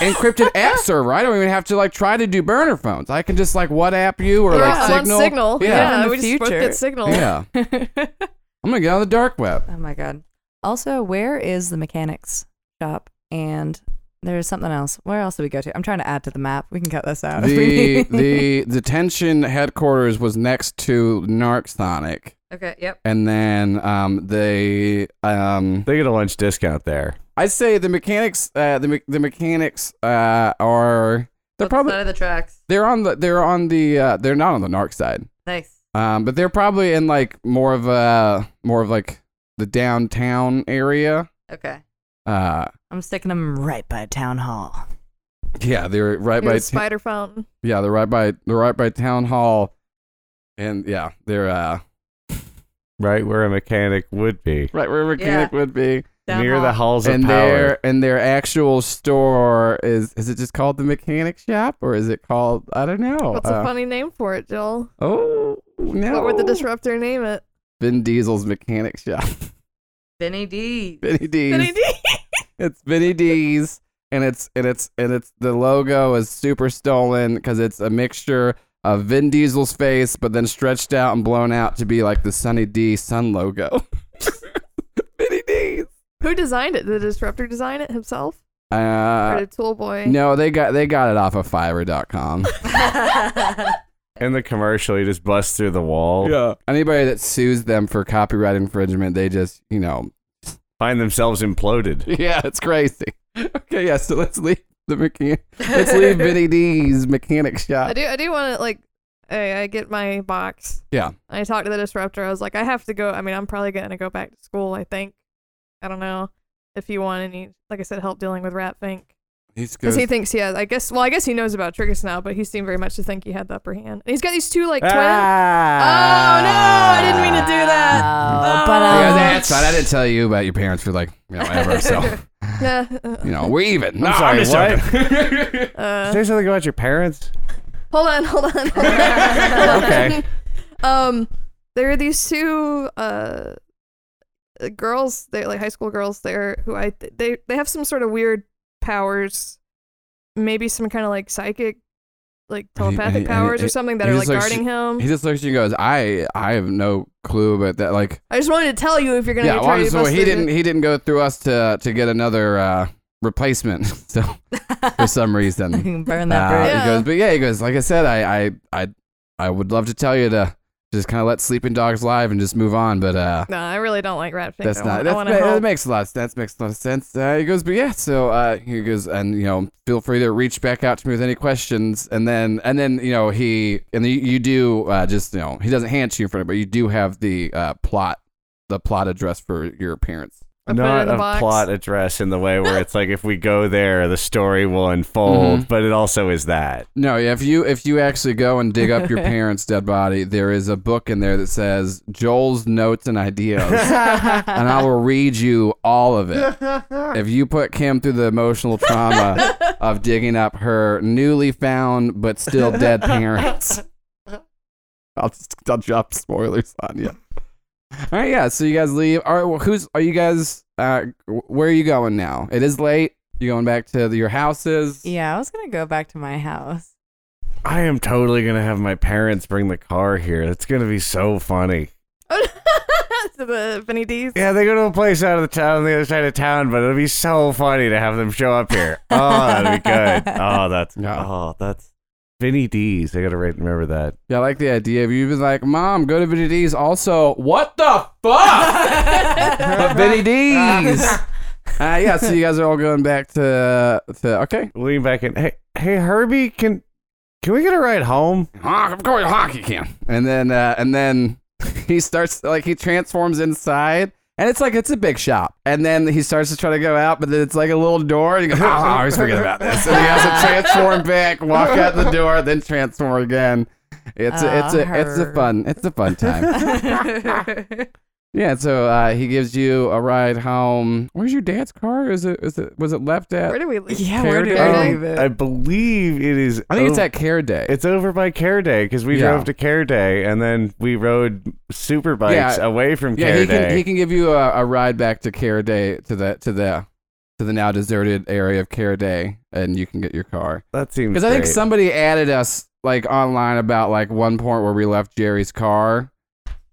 encrypted app server. I don't even have to like try to do burner phones. I can just like WhatsApp you or We're like on Signal. signal. Yeah. Yeah, In the we just both future. get signal. Yeah. I'm gonna get on the dark web. Oh my god. Also, where is the mechanics shop? And there's something else. Where else do we go to? I'm trying to add to the map. We can cut this out. if The the detention headquarters was next to Narcsonic. okay. Yep. And then um they um They get a lunch discount there. I'd say the mechanics uh the me- the mechanics uh are they're probably of the tracks. they're on the they're on the uh they're not on the narc side. Nice. Um but they're probably in like more of a more of like the downtown area. Okay. Uh I'm sticking them right by town hall. yeah, they're right Near by the spider fountain. yeah, they're right by they're right by town hall. And yeah, they're uh Right where a mechanic would be. right where a mechanic would be. Down Near hall. the halls of and power. their and their actual store is is it just called the mechanic shop or is it called I don't know. What's Uh, a funny name for it, Joel? Oh no! What would the disruptor name it? Vin Diesel's mechanic shop. Vinny D. Vinny D's. Vinny D. It's Vinny D's, and it's and it's and it's the logo is super stolen because it's a mixture of Vin Diesel's face, but then stretched out and blown out to be like the Sunny D Sun logo. Vinny D's. Who designed it? Did the disruptor design it himself? or Uh, did Tool Boy? no, they got they got it off of Fiverr.com. In the commercial, he just busts through the wall. Yeah. Anybody that sues them for copyright infringement, they just, you know, Find themselves imploded. yeah, it's crazy. Okay, yeah, so let's leave the mechanic. Let's leave Vinny D's mechanic shop. I do. I do want to like. I, I get my box. Yeah. I talked to the disruptor. I was like, I have to go. I mean, I'm probably gonna go back to school. I think. I don't know if you want any, like I said, help dealing with Rat Fink. He's Because he thinks he has, I guess, well, I guess he knows about Trigus now, but he seemed very much to think he had the upper hand. And he's got these two, like, twin. Ah! Oh, no, I didn't mean to do that. Oh, but Oh. yeah, um, that's fine. I didn't tell you about your parents for like, you know, ever. So, Yeah. you know, we're even. No, sorry, just what? joking. Uh, Say something about your parents. hold on, hold on, hold on. Okay. Um, there are these two, uh, uh, girls, they're like high school girls there who I, they, they have some sort of weird powers, maybe some kind of like psychic, like telepathic he- powers and or something that are like looks- guarding him. he just looks at you and goes, I, I have no clue about that. Like, I just wanted to tell you if you're gonna yeah, be well, trying to so bust he through didn't, he didn't go through us to, to get another, uh, replacement. So, for some reason. burn that Uh, bridge. Yeah. He goes, but yeah, he goes, like I said, I, I, I, I would love to tell you to just kind of let sleeping dogs live and just move on, but uh, No, I really don't like rat that's not. want, That's, want ma- that makes a lot of sense. Makes a lot of sense. Uh, he goes, but yeah, so uh, he goes, and you know, feel free to reach back out to me with any questions, and then, and then, you know, he, and you, you do uh, just, you know, he doesn't hand you in front of, but you do have the uh, plot, the plot address for your parents. I put Not a box. plot address in the way where it's like if we go there, the story will unfold, Mhm. but it also is that. No, if you if you actually go and dig up your parents' dead body, there is a book in there that says Joel's notes and ideas, and I will read you all of it. If you put Kim through the emotional trauma of digging up her newly found but still dead parents, I'll just I'll drop spoilers on you. All right, yeah. So you guys leave. All right, well, who's are you guys? Uh, where are you going now? It is late. You going back to your houses? Yeah, I was gonna go back to my house. I am totally gonna have my parents bring the car here. It's gonna be so funny. to the Vinny D's. Yeah, they go to a place out of the town, on the other side of town, but it'll be so funny to have them show up here. Oh, that'd be good. Oh, that's Yeah. oh, that's Vinny D's. I gotta re- remember that. Yeah, I like the idea of you being like, Mom, go to Vinny D's. Also, what the fuck? but Vinny D's. Uh, yeah, so you guys are all going back to to okay. Lean back in. Hey, hey, Herbie, can can we get a ride home? Honk, of course, honk you can. And then uh, and then he starts like he transforms inside. And it's like it's a big shop, and then he starts to try to go out, but then it's like a little door, and he goes, "Oh, I always forget about this." And he has to transform back, walk out the door, then transform again. It's a, it's a it's a Ah, fun it's a fun time. Yeah, so uh, he gives you a ride home. Where's your dad's car? Is it is it was it left at? Where do we leave? yeah, where did Care I leave it? I believe it is. I think it's at Care Day. It's over by Care Day because we Yeah. drove to Care Day and then we rode super bikes Yeah. away from yeah, Care he Day. can he can give you a, a ride back to Care Day to the to the to the now deserted area of Care Day, and you can get your car. that seems Because I think great. somebody added us like online about like one point where we left Jerry's car,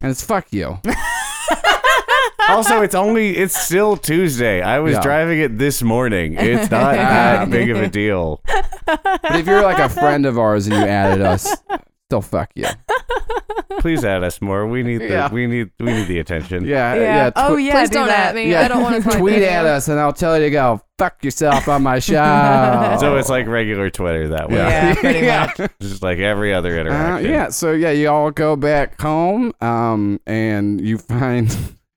and it's fuck you. also, it's only it's still Tuesday. I was Yeah. driving it this morning. It's not that big of a deal. But if you're like a friend of ours and you added us, still fuck you. Please add us more. We need the Yeah. we need we need the attention. Yeah, yeah. yeah. oh yeah. Please do don't that. at me. Yeah. I don't want to tweet at us, and I'll tell you to go fuck yourself on my show. So it's like regular Twitter that way. Yeah, pretty Yeah. much. Just like every other Uh, interaction. yeah, so yeah, you all go back home, um, and you find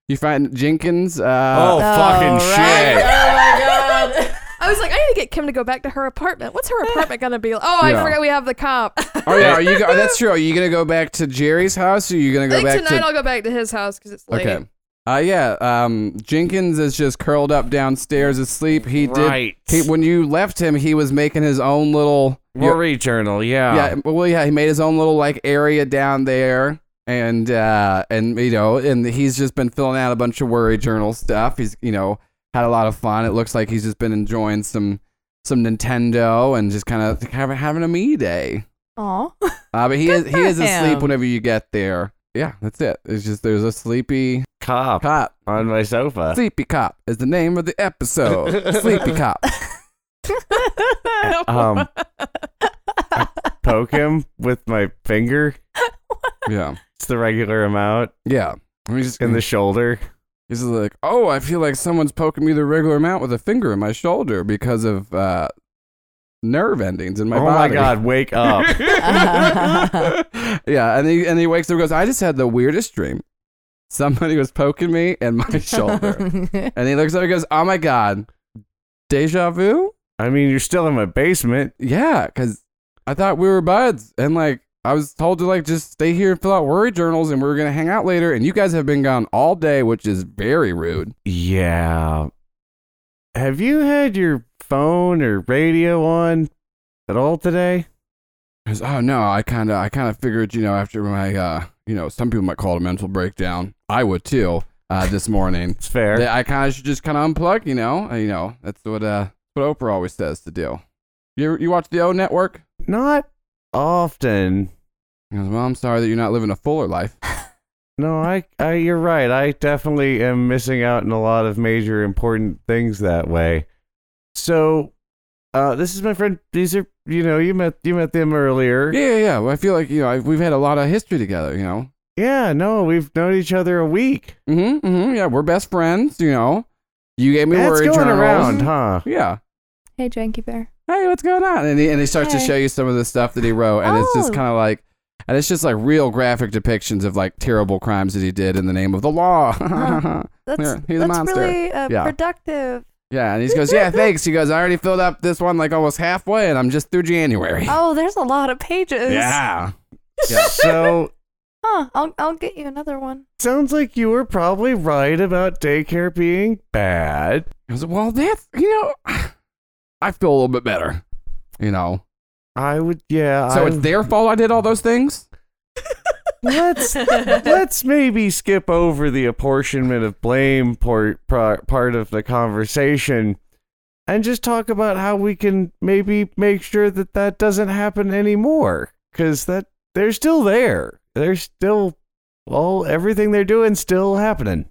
you find Jenkins. Oh, Uh, fucking right. shit. Oh my god. I was like, I need to get Kim to go back to her apartment. What's her apartment gonna be like? Oh, I Yeah. forgot we have the comp. oh yeah, are you? Go- that's true. Are you gonna go back to Jerry's house, or are you gonna I go think back tonight to? I'll go back to his house because it's late. okay. Uh, yeah. Um, Jenkins is just curled up downstairs asleep. He Right. did. He when you left him, he was making his own little. Worry journal, yeah. Yeah, well, yeah, he made his own little like area down there, and uh, and you know, and he's just been filling out a bunch of worry journal stuff. He's you know had a lot of fun. It looks like he's just been enjoying some some Nintendo and just kind of having having a me day. Aw. Uh, but he is he for is asleep whenever you get there. Yeah, that's it. It's just there's a sleepy Cop cop. on my sofa. Sleepy cop is the name of the episode. sleepy cop. Um, I poke him with my finger. Yeah, It's the regular amount yeah. And He's just in the shoulder. He's like, oh, I feel like someone's poking me the regular amount with a finger in my shoulder because of uh, nerve endings in my body. oh body. my god, wake up. yeah, and he and he wakes up and goes, I just had the weirdest dream. Somebody was poking me in my shoulder, and he looks up and goes, oh my god, deja vu? I mean, you're still in my basement. Yeah, because I thought we were buds, and like I was told to like just stay here and fill out worry journals, and we are gonna hang out later, and you guys have been gone all day, which is very rude. Yeah. Have you had your phone or radio on at all today? Oh no, I kind of I kind of figured you know after my uh you know some people might call it a mental breakdown. I would too. Uh, this morning, It's fair. that I kind of should just kind of unplug. You know, Uh, you know that's what uh what Oprah always says to do. You you watch the O Network? Not often. He goes, well, I'm sorry that you're not living a fuller life. No, I, I, you're right. I definitely am missing out on a lot of major important things that way. So, uh, this is my friend. These are, you know, you met, you met them earlier. Yeah, yeah, yeah. Well, I feel like you know I, we've had a lot of history together. You know. Yeah, no, we've known each other a week. Mm-hmm. mm-hmm yeah, we're best friends. You know. You gave me That's worry going journals. around, huh? Yeah. Hey, Janky Bear. hey, what's going on? And he, and he starts to show you some of the stuff that he wrote, and it's just Oh. kind of like, and it's just like real graphic depictions of like terrible crimes that he did in the name of the law. That's, Yeah, he's a monster. really uh, Yeah. productive. yeah, and he goes, yeah, thanks. He goes, I already filled up this one like almost halfway, and I'm just through January. Oh, there's a lot of pages. yeah. Yeah. So, Huh? I'll I'll get you another one. sounds like you were probably right about daycare being bad. He goes, well, that's you know, I feel a little bit better. You know, I would, yeah. so I, it's their fault I did all those things. let's let's maybe skip over the apportionment of blame part part of the conversation and just talk about how we can maybe make sure that that doesn't happen anymore because that they're still there they're still all everything they're doing still happening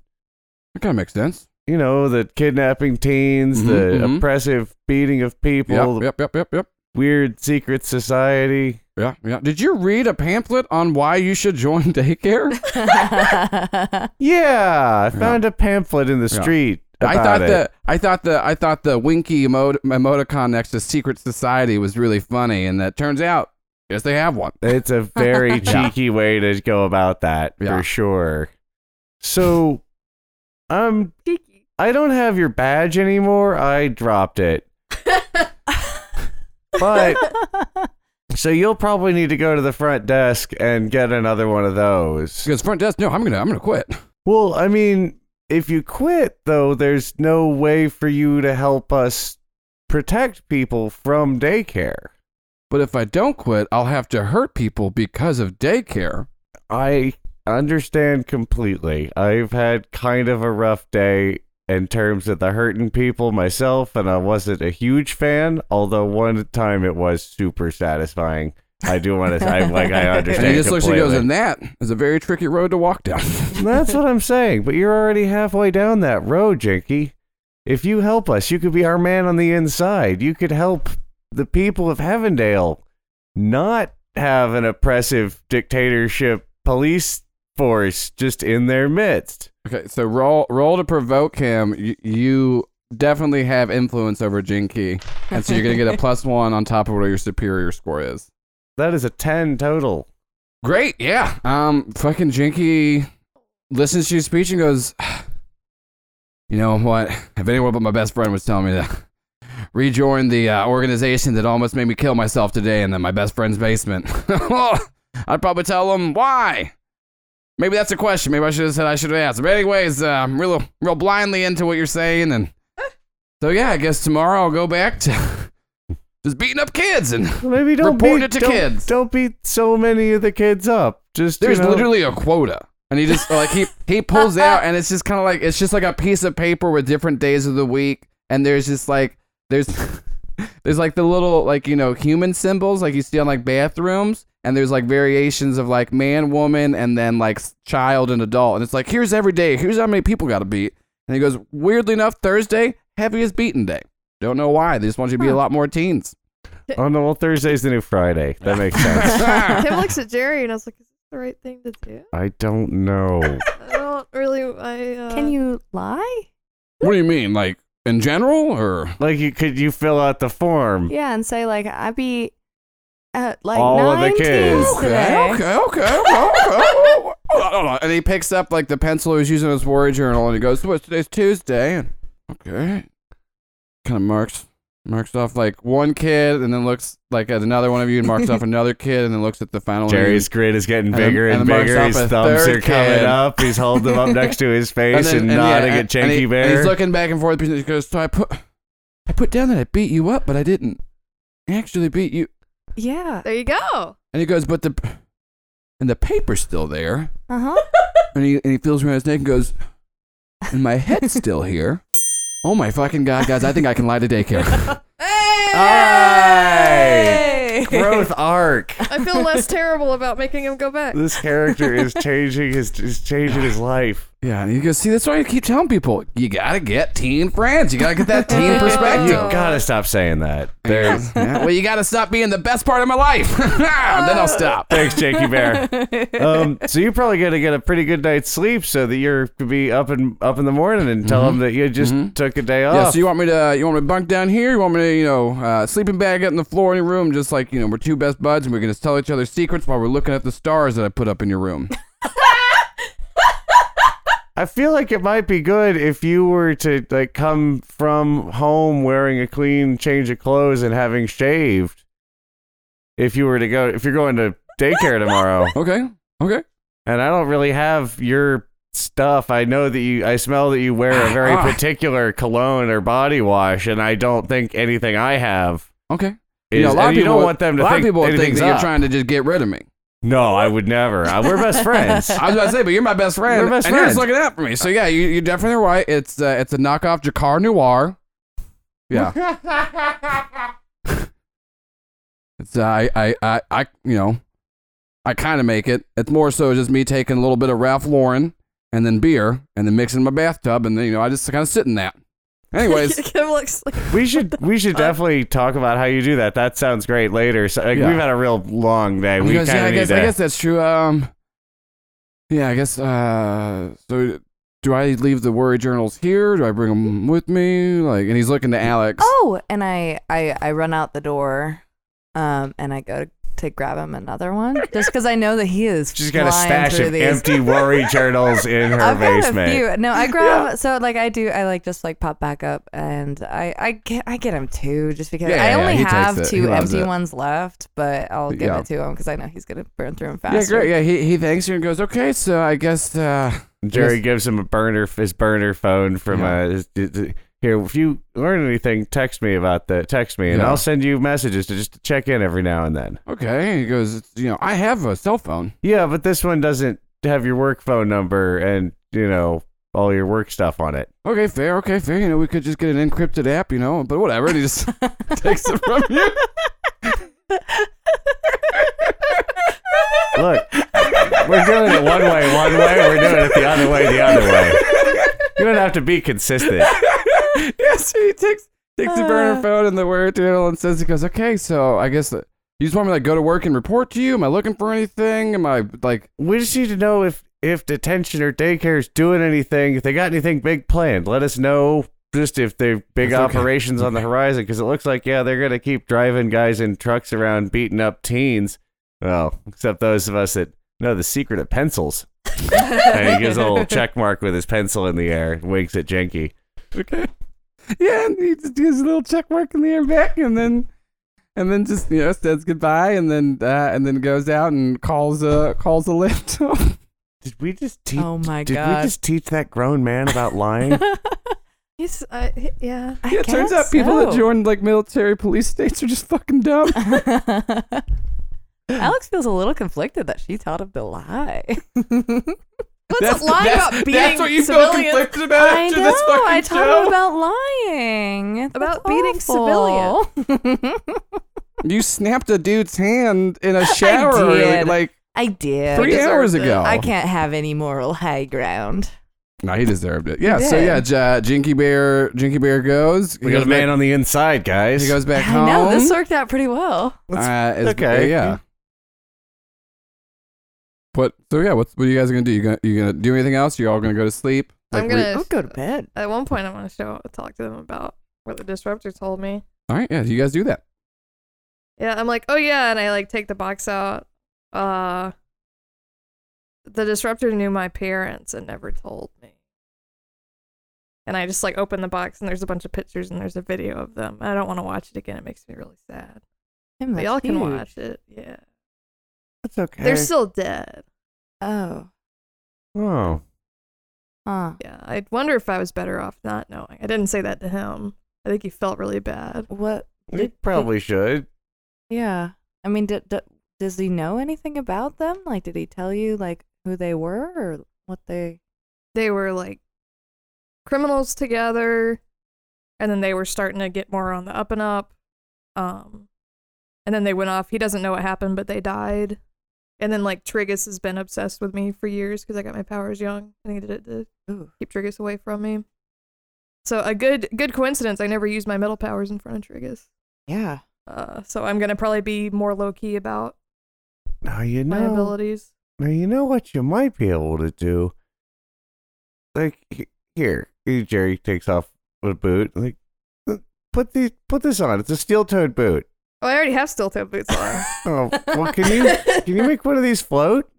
That kind of makes sense. you know the kidnapping teens Mhm, the mhm. oppressive beating of people Yep, yep, yep, yep, yep. Weird secret society Yeah, yeah. Did you read a pamphlet on why you should join daycare? yeah i found a pamphlet in the Yeah. street I about thought it. the I thought the I thought the winky emot- emoticon next to secret society was really funny, and that turns out Yes, they have one. It's a very cheeky way to go about that Yeah. for sure. So, um, I don't have your badge anymore. I dropped it. But so you'll probably need to go to the front desk and get another one of those. Because front desk, no, I'm gonna, I'm gonna quit. Well, I mean, if you quit though, there's no way for you to help us protect people from daycare. But if I don't quit, I'll have to hurt people because of daycare. I understand completely. I've had kind of a rough day in terms of the hurting people myself, and I wasn't a huge fan. Although one time it was super satisfying. I do want to. I like. I And understand. he just looks and goes, and that is a very tricky road to walk down. That's what I'm saying. But you're already halfway down that road, Jinky. If you help us, you could be our man on the inside. You could help the people of Heavendale not have an oppressive dictatorship police force just in their midst. Okay, so roll roll to provoke him. You, you definitely have influence over Jinky, and so you're gonna get a plus one on top of what your superior score is. That is a 10 total. Great, yeah. Um, fucking Jinky listens to your speech and goes, "You know what? If anyone but my best friend was telling me to rejoin the uh, organization that almost made me kill myself today in the, my best friend's basement, I'd probably tell them why." Maybe that's a question. Maybe I should have said I should have asked. But anyways, uh, I'm real, real blindly into what you're saying, and so yeah, I guess tomorrow I'll go back to just beating up kids and Maybe don't Report beat, it to don't, kids. Don't beat so many of the kids up. Just you There's know, literally a quota. And he just like he he pulls out and it's just kind of like it's just like a piece of paper with different days of the week and there's just like there's there's like the little like you know human symbols like you see on like bathrooms and there's like variations of like man, woman and then like child and adult and it's like here's every day, here's how many people got to beat. And he goes, weirdly enough, Thursday heaviest beating day. Don't know why. They just want you to be a lot more teens. Oh no, well Thursday's the new Friday. That makes sense. Tim looks at Jerry and I was like, "Is this the right thing to do?" I don't know. I don't really. I uh, Can you lie? what do you mean, like in general or? Like you could you fill out the form? Yeah, and say like I beat uh, like All of the kids. teens today. Okay, okay, okay, okay. And he picks up like the pencil he was using in his word journal and he goes, What's today's Tuesday? And okay. Kind of marks marks off like one kid and then looks like at another one of you and marks off another kid and then looks at the final one of you. Jerry's grin is getting bigger and, and then marks bigger. up His thumbs third are coming kid. up. He's holding them up next to his face and, then- nodding yeah, at Janky he- Bear. And he's looking back and forth. He goes, So I put I put down that I beat you up, but I didn't actually beat you. Yeah. There you go. And he goes, But the and the paper's still there. Uh huh. And he and he feels around his neck and goes, and my head's still here. Oh my fucking god, guys! I think I can lie to daycare. Alright. Growth arc. I feel less terrible about making him go back. This character is changing his is changing his life. Yeah, and he goes, see, that's why I keep telling people, you gotta get teen friends. You gotta get that teen perspective. You gotta stop saying that. There's Yeah, well, you gotta stop being the best part of my life. then I'll stop. Thanks, Jakey Bear. Um, so you're probably gonna get a pretty good night's sleep, so that you're gonna be up and up in the morning and tell them that you just Mhm. took a day off. Yeah, so you want me to you want me to bunk down here? You want me to you know uh, sleeping bag out in the floor in your room, just like you know we're two best buds and we're gonna tell each other secrets while we're looking at the stars that I put up in your room. I feel like it might be good if you were to like come from home wearing a clean change of clothes and having shaved. If you were to go, if you're going to daycare tomorrow, Okay, okay. and I don't really have your stuff. I know that you, I smell that you wear a very Ah. particular cologne or body wash, and I don't think anything I have Okay. is. you know, a lot of people don't want them to a lot think of people would think that you're trying to just get rid of me. No, I would never. Uh, we're best friends. I was about to say, but you're my best friend, We're best and you're just looking out for me. So yeah, you, you're definitely right. It's uh, it's a knockoff Drakkar Noir. Yeah. it's uh, I, I I I you know, I kind of make it. It's more so just me taking a little bit of Ralph Lauren and then beer and then mixing in my bathtub and then you know I just kind of sit in that. Anyways, Kim looks like We should we should definitely talk about how you do that. That sounds great later. So like, Yeah. we've had a real long day. We because, kind yeah, of I need guess to. I guess that's true. Um, yeah, I guess. Uh, so do I leave the worry journals here? Do I bring them with me? Like, and he's looking to Alex. Oh, and I, I I run out the door, um, and I go to to grab him another one, just because I know that he is. She's got a flying stash through of these. empty worry journals in her I've got basement. a few. No, I grab. So like I do. I like just like pop back up, and I I get I get him two, just because Yeah, I yeah, only he have two empty it. ones left, but I'll give Yeah. it to him because I know he's gonna burn through them Yeah, great. Yeah, he he thanks you and goes, okay, so I guess uh, Jerry gives him a burner, his burner phone from Yeah. uh, his, his- here. If you learn anything, text me about the text me, and Yeah. I'll send you messages to just check in every now and then. okay. He goes, you know, I have a cell phone. Yeah, but this one doesn't have your work phone number and you know all your work stuff on it. Okay, fair. Okay, fair. You know, we could just get an encrypted app, you know, but whatever. And he just takes it from you. Look, we're doing it one way, one way. We're doing it the other way, the other way. You don't have to be consistent. yeah, so he takes takes the burner Uh. phone and the word journal and says, he goes, okay, so I guess that you just want me to like go to work and report to you? Am I looking for anything? Am I like, We just need to know if if detention or daycare is doing anything. If they got anything big planned, let us know. Just if they're big That's okay. operations on the horizon, because it looks like yeah, they're gonna keep driving guys in trucks around beating up teens. Well, except those of us that know the secret of pencils. and he gives a little check mark with his pencil in the air, winks at Jenky. okay? Yeah, and he just gives a little check mark in the air back, and then and then just you know says goodbye, and then uh, and then goes out and calls uh calls a lift. Did we just teach? Oh my did god! we just teach that grown man about lying? He's, uh, he- yeah. I yeah, it turns out guess people that so. join like military police states are just fucking dumb. Alex feels a little conflicted that she taught him to lie. What's a lie about beating that's what you civilians? feel conflicted about I know. this fucking I taught show. him about lying. That's About beating awful. You snapped a dude's hand in a shower, did. like I did. three deserved hours it. ago. I can't have any moral high ground. No, he deserved it. Yeah. So yeah, J- Jinky Bear, Jinky Bear goes. we got a man on the inside, guys. He goes back I home. know this worked out pretty well. Uh, is- okay. Yeah. What? So yeah, what's what are you guys gonna do? You gonna you gonna do anything else? You all gonna go to sleep? I'm gonna I'll go to bed. At one point, I want to show talk to them about what the disruptor told me. all right. Yeah. You guys do that. Yeah, I'm like, oh yeah, and I like take the box out. Uh, the disruptor knew my parents and never told me. And I just like open the box and there's a bunch of pictures and there's a video of them. I don't want to watch it again. It makes me really sad. Him, y'all can watch it. Yeah, That's okay. they're still dead. Oh. oh, Huh. Yeah, I wonder if I was better off not knowing. I didn't say that to him. I think he felt really bad. What? you probably should. Yeah. I mean, d- d- does he know anything about them? Like, did he tell you like who they were or what they? They were like criminals together, and then they were starting to get more on the up and up. Um, and then they went off. He doesn't know what happened, but they died. And then like Trigus has been obsessed with me for years because I got my powers young, and he did it to Ooh. keep Trigus away from me. So a good good coincidence. I never used my metal powers in front of Trigus. Yeah. Uh, so I'm gonna probably be more low key about Now you know my know. abilities. Now you know what you might be able to do. Like here, here, Jerry takes off a boot. Like put the put this on. It's a steel-toed boot. Oh, I already have steel toe boots on. Oh, well, can you can you make one of these float?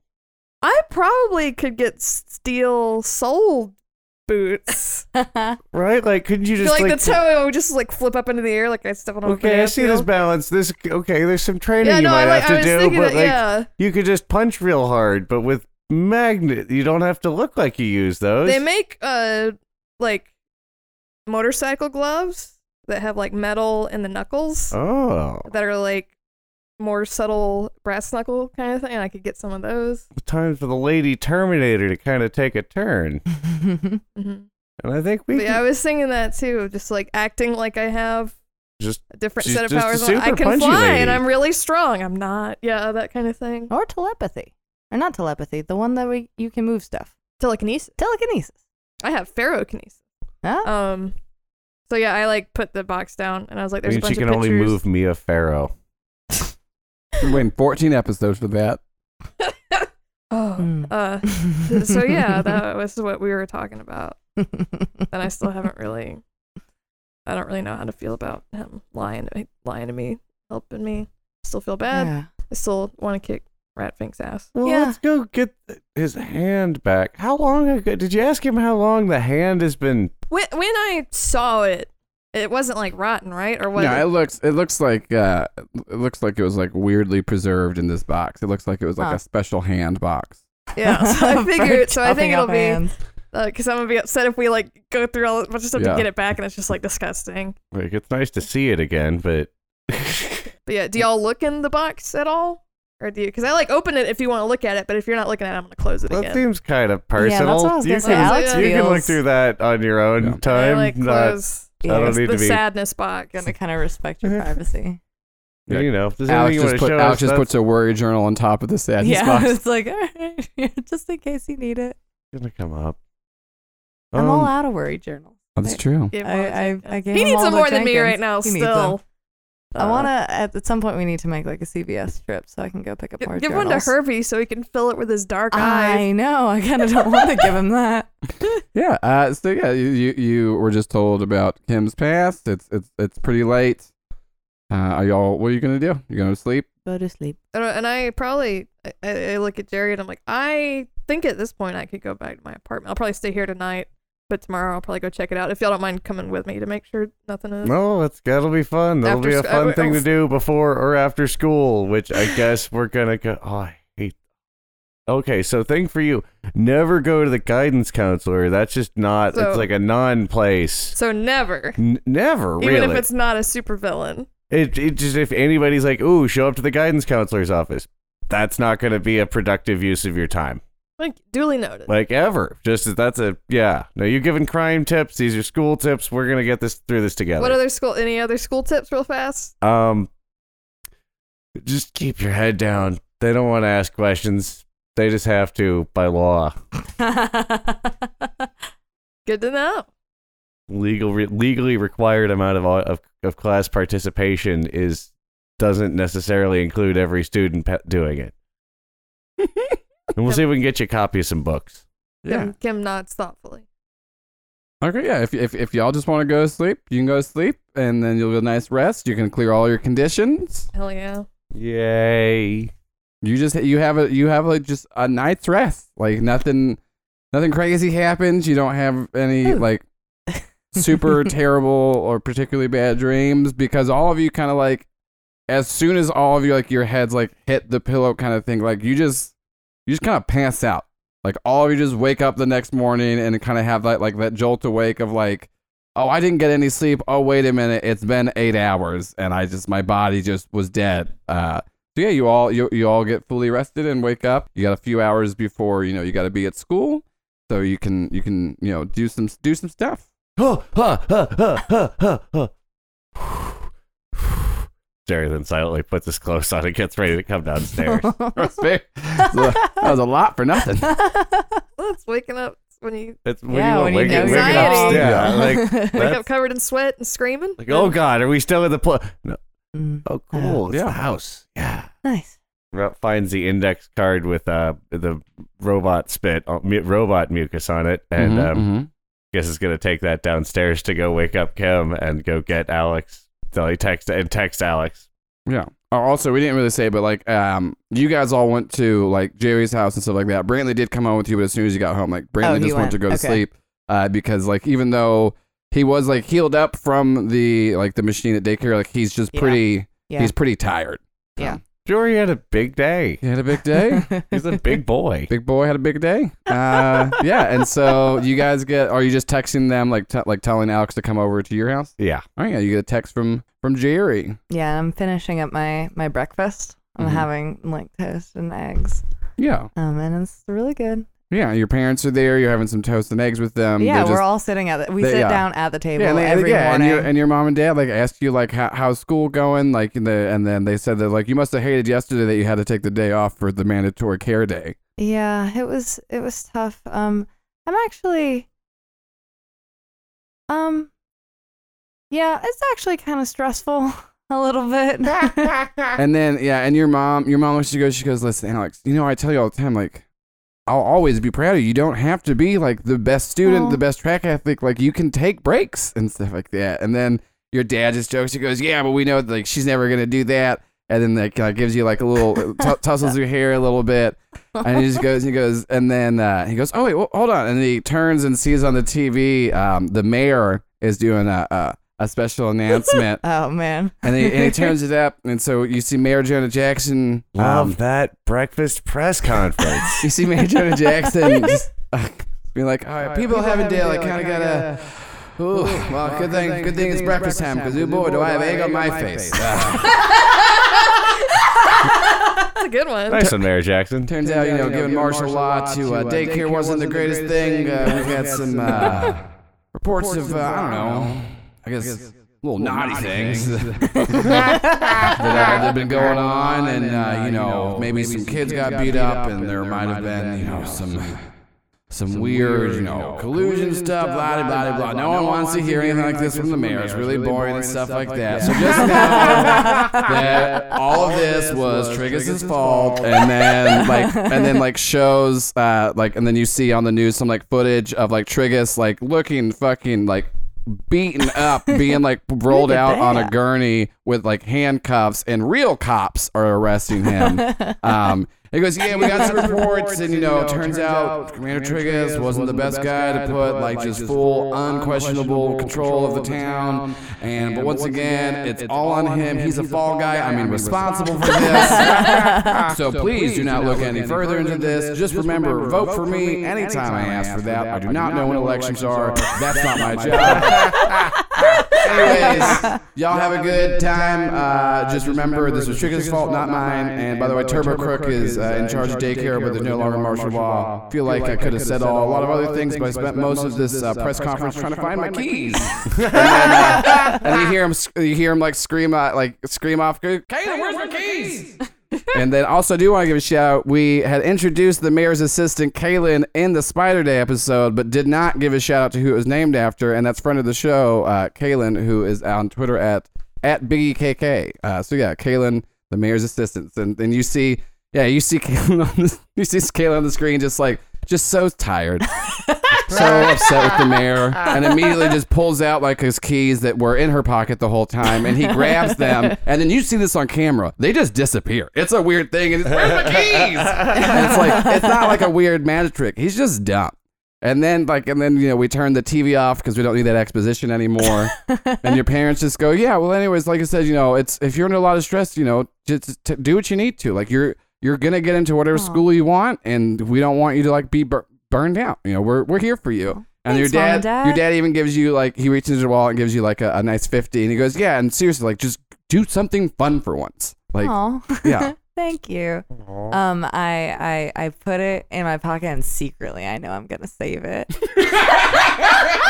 I probably could get steel soled boots. Right? Like, couldn't you just like, like? the toe would just like flip up into the air like I step on a okay, I see peel. this balance. This okay. There's some training Yeah, you no, might I, like, have I to was do, but that, like yeah. you could just punch real hard. But with magnet, you don't have to look like you use those. They make uh like motorcycle gloves that have like metal in the knuckles oh, that are like more subtle brass knuckle kind of thing. And I could get some of those. time for the lady Terminator to kind of take a turn. hmm And I think we But yeah, I was thinking that too, just like acting like I have just a different set of just a powers. I can fly lady. and I'm really strong. I'm not. Yeah, that kind of thing. or telepathy, or not telepathy, the one that we you can move stuff. Telekinesis. Telekinesis. I have ferrokinesis. Oh. Um, so yeah, I like put the box down and I was like, I "There's mean, a bunch she can of only pictures." move Mia Farrow. We're waiting 14 episodes for that. Oh, Mm. uh, so yeah, that was what we were talking about, and I still haven't really, I don't really know how to feel about him lying, to me- lying to me, helping me. Still feel bad. Yeah. I still want to kick Ratfink's ass. Well, Yeah. let's go get his hand back. How long ago did you ask him how long the hand has been? When when I saw it, it wasn't like rotten, right? Or was No, it? it looks it looks like uh, it looks like it was like weirdly preserved in this box. It looks like it was like Huh. a special hand box. Yeah, so I figured. So I think it'll be hands. because I'm gonna be upset if we like go through all a bunch of stuff Yeah. to get it back, and it's just like disgusting. Like it's nice to see it again, but But yeah, do y'all look in the box at all, or do you? Because I like open it if you want to look at it, but if you're not looking at it, I'm gonna close it again. that again. seems kind of Yeah, that's personal. what I was you gonna say. can, Alex you can look feels- through that on your own Yeah. I time. like not- close I don't it's need the to be- sadness box. Gonna kind of respect your privacy. Yeah. you know, if there's Alex anything you just, to put, show Alex us, just that's puts a worry journal on top of the sadness yeah, box. it's like all right, just in case you need it. gonna come up. I'm all Um, out of worry journals. That's true. Give I- him all I- the Jenkins. I gave he him needs all some the more than me Jenkins. right now. He needs Still, I Uh, want to. At, at some point, we need to make like a CVS trip so I can go pick up Give, more give one to journals. Herbie so he can fill it with his dark eyes. I know. I kind of don't want to give him that. Yeah. Uh, so yeah, you, you you were just told about Kim's past. It's it's it's pretty late. Uh, are y'all? What are you gonna do? You gonna sleep? Go to sleep. And I- and I probably I, I look at Jerry and I'm like, I think at this point I could go back to my apartment. I'll probably stay here tonight, but tomorrow I'll probably go check it out. If y'all don't mind coming with me to make sure nothing is. No, it's that'll be fun. That'll After be a sc- fun uh, thing oh, to do before or after school, which I guess we're gonna go. Oh, I hate. Okay, so thing for you: never go to the guidance counselor. That's just not. So- it's like a non-place. So never, N- never even really. if it's not a supervillain. It, it just if anybody's like, "Ooh, show up to the guidance counselor's office," that's not going to be a productive use of your time, Like duly noted. like ever. Just that's a yeah. No, you giving crime tips. These are school tips. We're gonna get this through this together. What other school? Any other school tips, real fast? um, just keep your head down. They don't want to ask questions. They just have to by law. Good to know. Legal, re- legally required amount of, of of class participation is doesn't necessarily include every student pe- doing it. and we'll see if we can get you a copy of some books. Kim, Kim nods thoughtfully. Okay, yeah. If, if, if y'all just want to go to sleep, you can go to sleep, and then you'll get a nice rest. You can clear all your conditions. Hell yeah. Yay! You just you have a you have like just a night's rest. Like nothing nothing crazy happens. You don't have any Ooh. like super terrible or particularly bad dreams because all of you kind of like as soon as all of you like your heads like hit the pillow kind of thing like you just you just kind of pass out. Like all of you just wake up the next morning and kind of have that like that jolt awake of like oh i didn't get any sleep. Oh wait a minute. It's been eight hours and i just my body just was dead. Uh so yeah you all you, you all get fully rested and wake up. You got a few hours before you know you got to be at school so you can you can you know do some do some stuff. Huh, huh, huh, huh, huh, huh. Jerry then silently puts his clothes on and gets ready to come downstairs. That was a lot for nothing. Well, it's waking up when you It's when Yeah, you when you wake, know wake up, wrong. yeah, like wake up covered in sweat and screaming. like oh god, are we still in the pl- No. Mm, Oh cool, it's Yeah. the house. Yeah. nice. Ro- Finds the index card with uh the robot spit, uh, mu- robot mucus on it, and Mhm, um, mhm. guess it's gonna take that downstairs to go wake up Kim and go get Alex. So he text and text Alex. Yeah. Oh, also, we didn't really say, but like, um, you guys all went to like Jerry's house and stuff like that. Brantley did come home with you, but as soon as you got home, like Brantley Oh, he just went went. to go to Okay. sleep, uh, because like even though he was like healed up from the like the machine at daycare, like he's just Yeah. pretty, Yeah. he's pretty tired. Jory had a big day. He had a big day. He's a big boy. big boy had a big day. Uh, yeah, and so you guys get, are you just texting them like t- like telling Alex to come over to your house? Yeah. Oh yeah, you get a text from from Jerry. yeah, I'm finishing up my my breakfast. I'm Mhm. having like toast and eggs. Yeah, Um, and it's really good. Yeah. Your parents are there. You're having some toast and eggs with them. yeah, They're we're just- all sitting at the, we they- sit yeah. down at the table Yeah, and, they, every yeah, and morning. your and your mom and dad like asked you like how, how's school going like and, the, and then they said that like you must have hated yesterday that you had to take the day off for the mandatory care day. Yeah, it was it was tough. Um I'm actually um yeah, it's actually kind of stressful a little bit. And then yeah, and your mom your mom she goes she goes listen Alex you know I tell you all the time like I'll always be proud of you. You don't have to be like the best student, the best track athlete. Like you can take breaks and stuff like that. And then your dad just jokes. He goes, "Yeah, but we know like she's never gonna do that." and then like uh, gives you like a little t- tussles your hair a little bit, and he just goes, he goes, and then uh, he goes, oh wait, well, hold on, and he turns and sees on the TV um, the mayor is doing a. a a special announcement, Oh man. and he, and he turns it up, and so you see Mayor Jonah Jackson. Love um, that breakfast press conference. you see Mayor Jonah Jackson just uh, being like, all right, people of Avondale, I kind of gotta. Ooh, well, good thing, good thing it's breakfast time, because oh boy, do I have egg on my face. That's a good one. nice one, Mayor Jackson. Turns out, you know, giving martial law to uh, daycare wasn't the greatest thing. Uh, we've had some uh, reports of, uh, I don't know, I guess little naughty things that uh, that have been going on, and uh, you know, maybe some kids got beat up, and there might have been, you know, some some weird, you know, collusion stuff, blah blah blah blah. No one wants to hear anything like this from the mayor. It's really boring and stuff like that. So just know that all of this was Trigus's fault, and then like, and then like shows, uh, like, and then you see on the news some like footage of like Trigus like looking fucking like beaten up, being like rolled out on a gurney with like handcuffs, and real cops are arresting him. Um, he goes, yeah, we got some reports, and you know, it turns out Commander Trigus wasn't the best guy to put like just full, unquestionable control of the town. And but once again, it's all on him. He's a fall guy. I mean, responsible for this. So please do not look any further into this. Just remember, vote for me anytime I ask for that. I do not know when elections are. That's not my job. Anyways, y'all have a good time. Uh, just remember, this was Trigus's fault, not mine. And by the way, Turbo Crook is uh, in charge of daycare, but there's no longer martial law. I feel like I could have said all, a lot of other things, but I spent most of this uh, press conference trying to find my keys. and, then, uh, and you hear him, you hear him like scream, uh, like scream off, "Caleb, where's my keys?" And then also do want to give a shout. Out. We had introduced the mayor's assistant Kaylin in the Spider Day episode, but did not give a shout out to who it was named after, and that's friend of the show, uh, Kaylin, who is on Twitter at at BiggyKK. Uh, so yeah, Kaylin, the mayor's assistant, and then you see, yeah, you see Kaylin on the, you see Kaylin on the screen, just like just so tired. so upset with the mayor. And immediately just pulls out like his keys that were in her pocket the whole time and he grabs them. And then you see this on camera. They just disappear. It's a weird thing and it's where's my keys? And it's like it's not like a weird magic trick. He's just dumb. And then like and then you know we turn the tv off because we don't need that exposition anymore. And your parents just go yeah well anyways like i said you know it's if you're under a lot of stress you know just t- do what you need to. Like you're you're gonna get into whatever Aw. school you want and we don't want you to like be bur- burned out you know we're, we're here for you and Thanks, your dad, and Dad. your dad even gives you like he reaches into the wall and gives you like a, a nice fifty, and he goes, "Yeah." And seriously, like just do something fun for once. Like, Aw. yeah. Thank you. Um, I, I I put it in my pocket and secretly I know I'm gonna save it.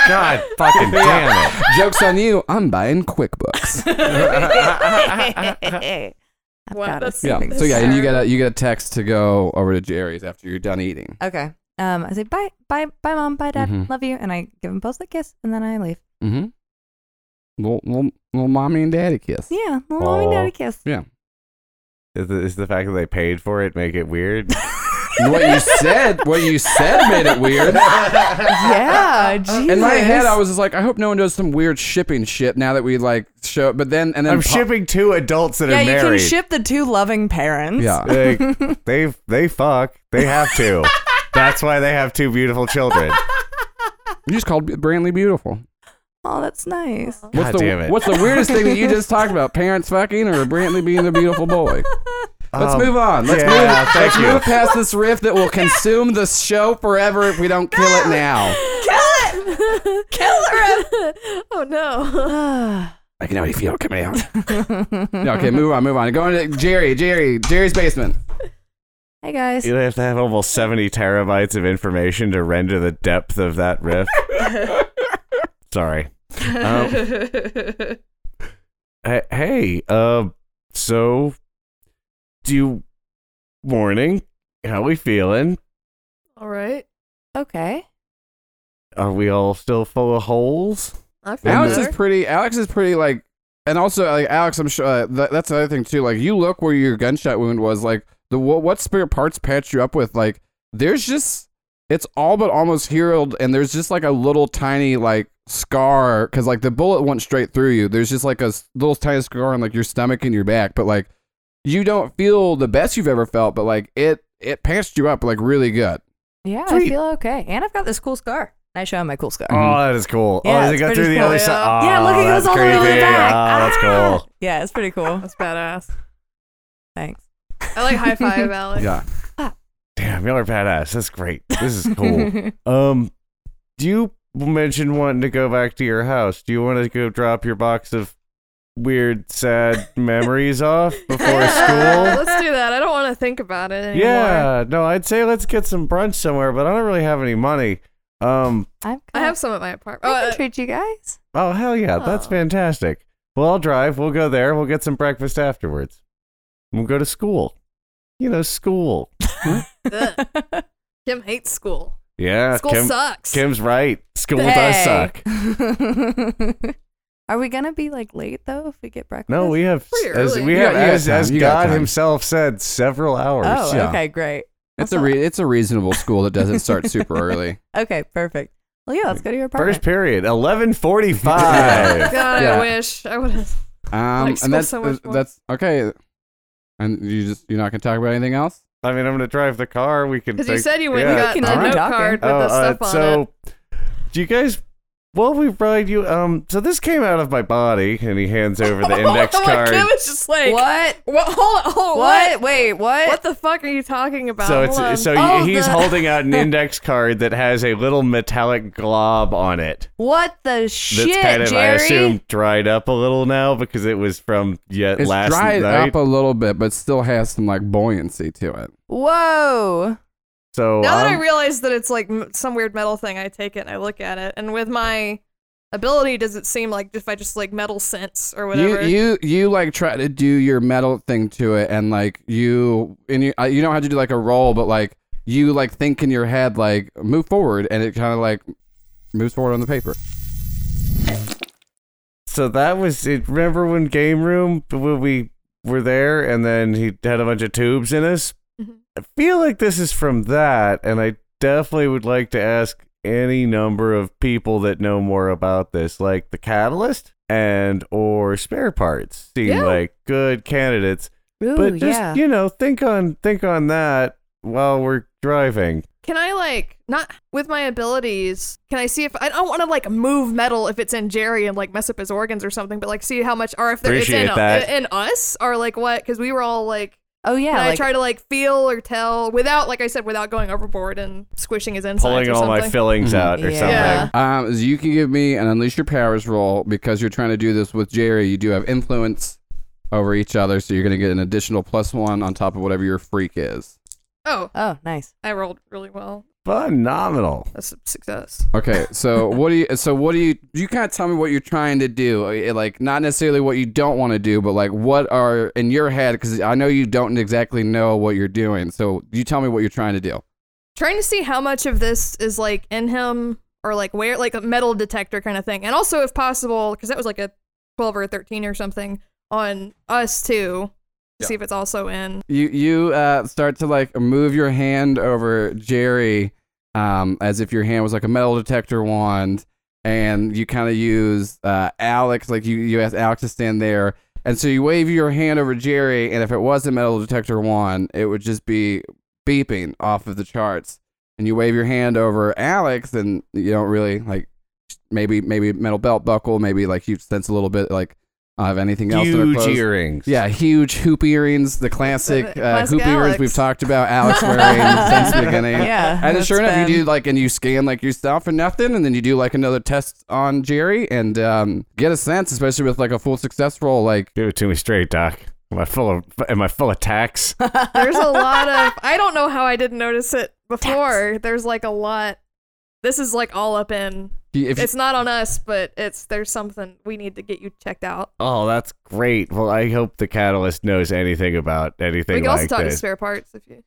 God fucking damn it. jokes on you. I'm buying QuickBooks. I've Wow, got a that's- yeah. savings So yeah, and you account. get a you get a text to go over to Jerry's after you're done eating. Okay. Um, I say bye, bye, bye, mom, bye, dad, Mhm. love you, and I give them both a kiss, and then I leave. Mm-hmm. Little, little little mommy and daddy kiss. Yeah, little mom and Aw. daddy kiss. Yeah. Is the, is the fact that they paid for it make it weird? what you said, what you said made it weird. Yeah, uh, In my head, I was just like, I hope no one does some weird shipping shit now that we like show. But then and then I'm po- shipping two adults that Yeah, are married. Yeah, you can ship the two loving parents. Yeah. Like, they they fuck. They have to. That's why they have two beautiful children. You just called Brantley beautiful. Oh, that's nice. What's God the damn it. What's the weirdest thing that you just talked about? Parents fucking or Brantley being a beautiful boy? Let's Um, move on. Let's yeah, move. thank let's move past this riff that will consume the show forever if we don't kill it now. Kill it! Kill the riff! oh no. I can already feel it coming out. No, okay, move on, move on. Going to Jerry, Jerry, Jerry's basement. hey guys. You have to have almost 70 terabytes of information to render the depth of that riff. Sorry. Um, hey, hey, uh, so, do you, morning, how we feeling? All right. Okay. Are we all still full of holes? I feel Alex better. is pretty. Alex is pretty like, and also like Alex. I'm sure uh, that, that's the other thing too. Like you look where your gunshot wound was. Like the what, what spare parts patched you up with. Like there's just it's all but almost healed, and there's just like a little tiny like scar because like the bullet went straight through you. There's just like a s- little tiny scar on like your stomach and your back, but like you don't feel the best you've ever felt, but like it it pantsed you up like really good. Yeah, Sweet. I feel okay. And I've got this cool scar. I show him my cool scar. Oh, that is cool. Yeah, oh, does it it's go pretty through the cool. other Yeah. side? Oh, yeah, look, it goes that's all the way to the back. Oh, that's Ah! cool. Yeah, it's pretty cool. That's badass. Thanks. I like high five, Alex. Yeah. Damn, y'all are badass. That's great. This is cool. um, do you mention wanting to go back to your house? Do you want to go drop your box of weird, sad memories off before Yeah, school? Let's do that. I don't want to think about it anymore. Yeah, no, I'd say let's get some brunch somewhere, but I don't really have any money. Um, I'm I have some at my apartment. I Oh, can uh, treat you guys. oh hell yeah, that's Oh. fantastic. Well, I'll drive. We'll go there. We'll get some breakfast afterwards. We'll go to school. You know, school. Kim hates school. Yeah, School Kim, sucks. Kim's right. School does suck. Are we gonna be like late though if we get breakfast? No, we have Pretty as early. we You have got- you got as, time, as you got God time. Himself said several hours. Oh, yeah. okay, great. It's a re- it's a reasonable school that doesn't start super early. Okay, perfect. Well, yeah, let's go to your apartment. First period, eleven forty-five. God, Yeah. I wish I would have. Um, Like and that's so much more. that's okay. And you just you're not gonna talk about anything else. I mean, I'm gonna drive the car. We can. Because you take- said you went yeah. and got We the can note talking. card with Oh, the uh, stuff on it. so, do you guys? Well, we ride you. Um, so this came out of my body, and he hands over the index oh, card. Kim is just like, What? What? Hold on, hold on. What? Wait, what? What the fuck are you talking about? So Hold on. it's so Oh, he's the- holding out an index card that has a little metallic glob on it. What the That's shit, kind of, Jerry? I assume, dried up a little now because it was from yet last night. It's last dried night. up a little bit, but still has some like buoyancy to it. Whoa. So now that I realize that it's like some weird metal thing, I take it and I look at it, and with my ability, does it seem like if I just like metal sense or You whatever? you you you like try to do your metal thing to it, and like you and you uh, you don't have to do like a roll, but like you like think in your head like move forward, and it kind of like moves forward on the paper. So that was it. Remember when game room when we were there, and then he had a bunch of tubes in us. I feel like this is from that, and I definitely would like to ask any number of people that know more about this, like the catalyst and or spare parts. Seem Yeah. like good candidates, Ooh, but just yeah. you know, think on think on that while we're driving. Can I like not with my abilities? Can I see if I don't want to like move metal if it's in Jerry and like mess up his organs or something, but like see how much or if there, in, in us or like what? Because we were all like, oh yeah, can I try to like feel or tell without, like I said, without going overboard and squishing his insides Pulling or all my something? fillings Mhm. out or Yeah. something. Yeah. Um, so you can give me an unleash your powers roll because you're trying to do this with Jerry. You do have influence over each other, so you're gonna get an additional plus one on top of whatever your freak is. oh, oh nice. I rolled really well. Phenomenal. That's a success. Okay, so what do you? So what do you? You kind of tell me what you're trying to do, Uh, like not necessarily what you don't want to do, but like what are in your head? Because I know you don't exactly know what you're doing. So you tell me what you're trying to do. Trying to see how much of this is like in him or like where, like a metal detector kind of thing, and also if possible, because that was like a twelve or a thirteen or something on us too. Yeah. See if it's also in. You you uh, start to like move your hand over Jerry, um, as if your hand was like a metal detector wand, and you kind of use uh, Alex, like you you ask Alex to stand there, and so you wave your hand over Jerry, and if it was a metal detector wand, it would just be beeping off of the charts, and you wave your hand over Alex, and you don't really like maybe maybe metal belt buckle, maybe like you sense a little bit like of anything else. in her Huge earrings. Yeah, huge hoop earrings, the classic, uh, Classic hoop earrings we've talked about. Alex wearing since the beginning. Yeah. And then sure enough, been- you do like, and you scan like yourself for nothing, and then you do like another test on Jerry and um, get a sense, especially with like a full success roll. Like, Give it to me straight, Doc. Am I full of am I full of tax? There's a lot of. I don't know how I didn't notice it before. There's like a lot. This is like all up in. If It's not on us, but it's there's something we need to get you checked out. Oh, that's great. Well, I hope the catalyst knows anything about anything we can also like talk to spare parts if you.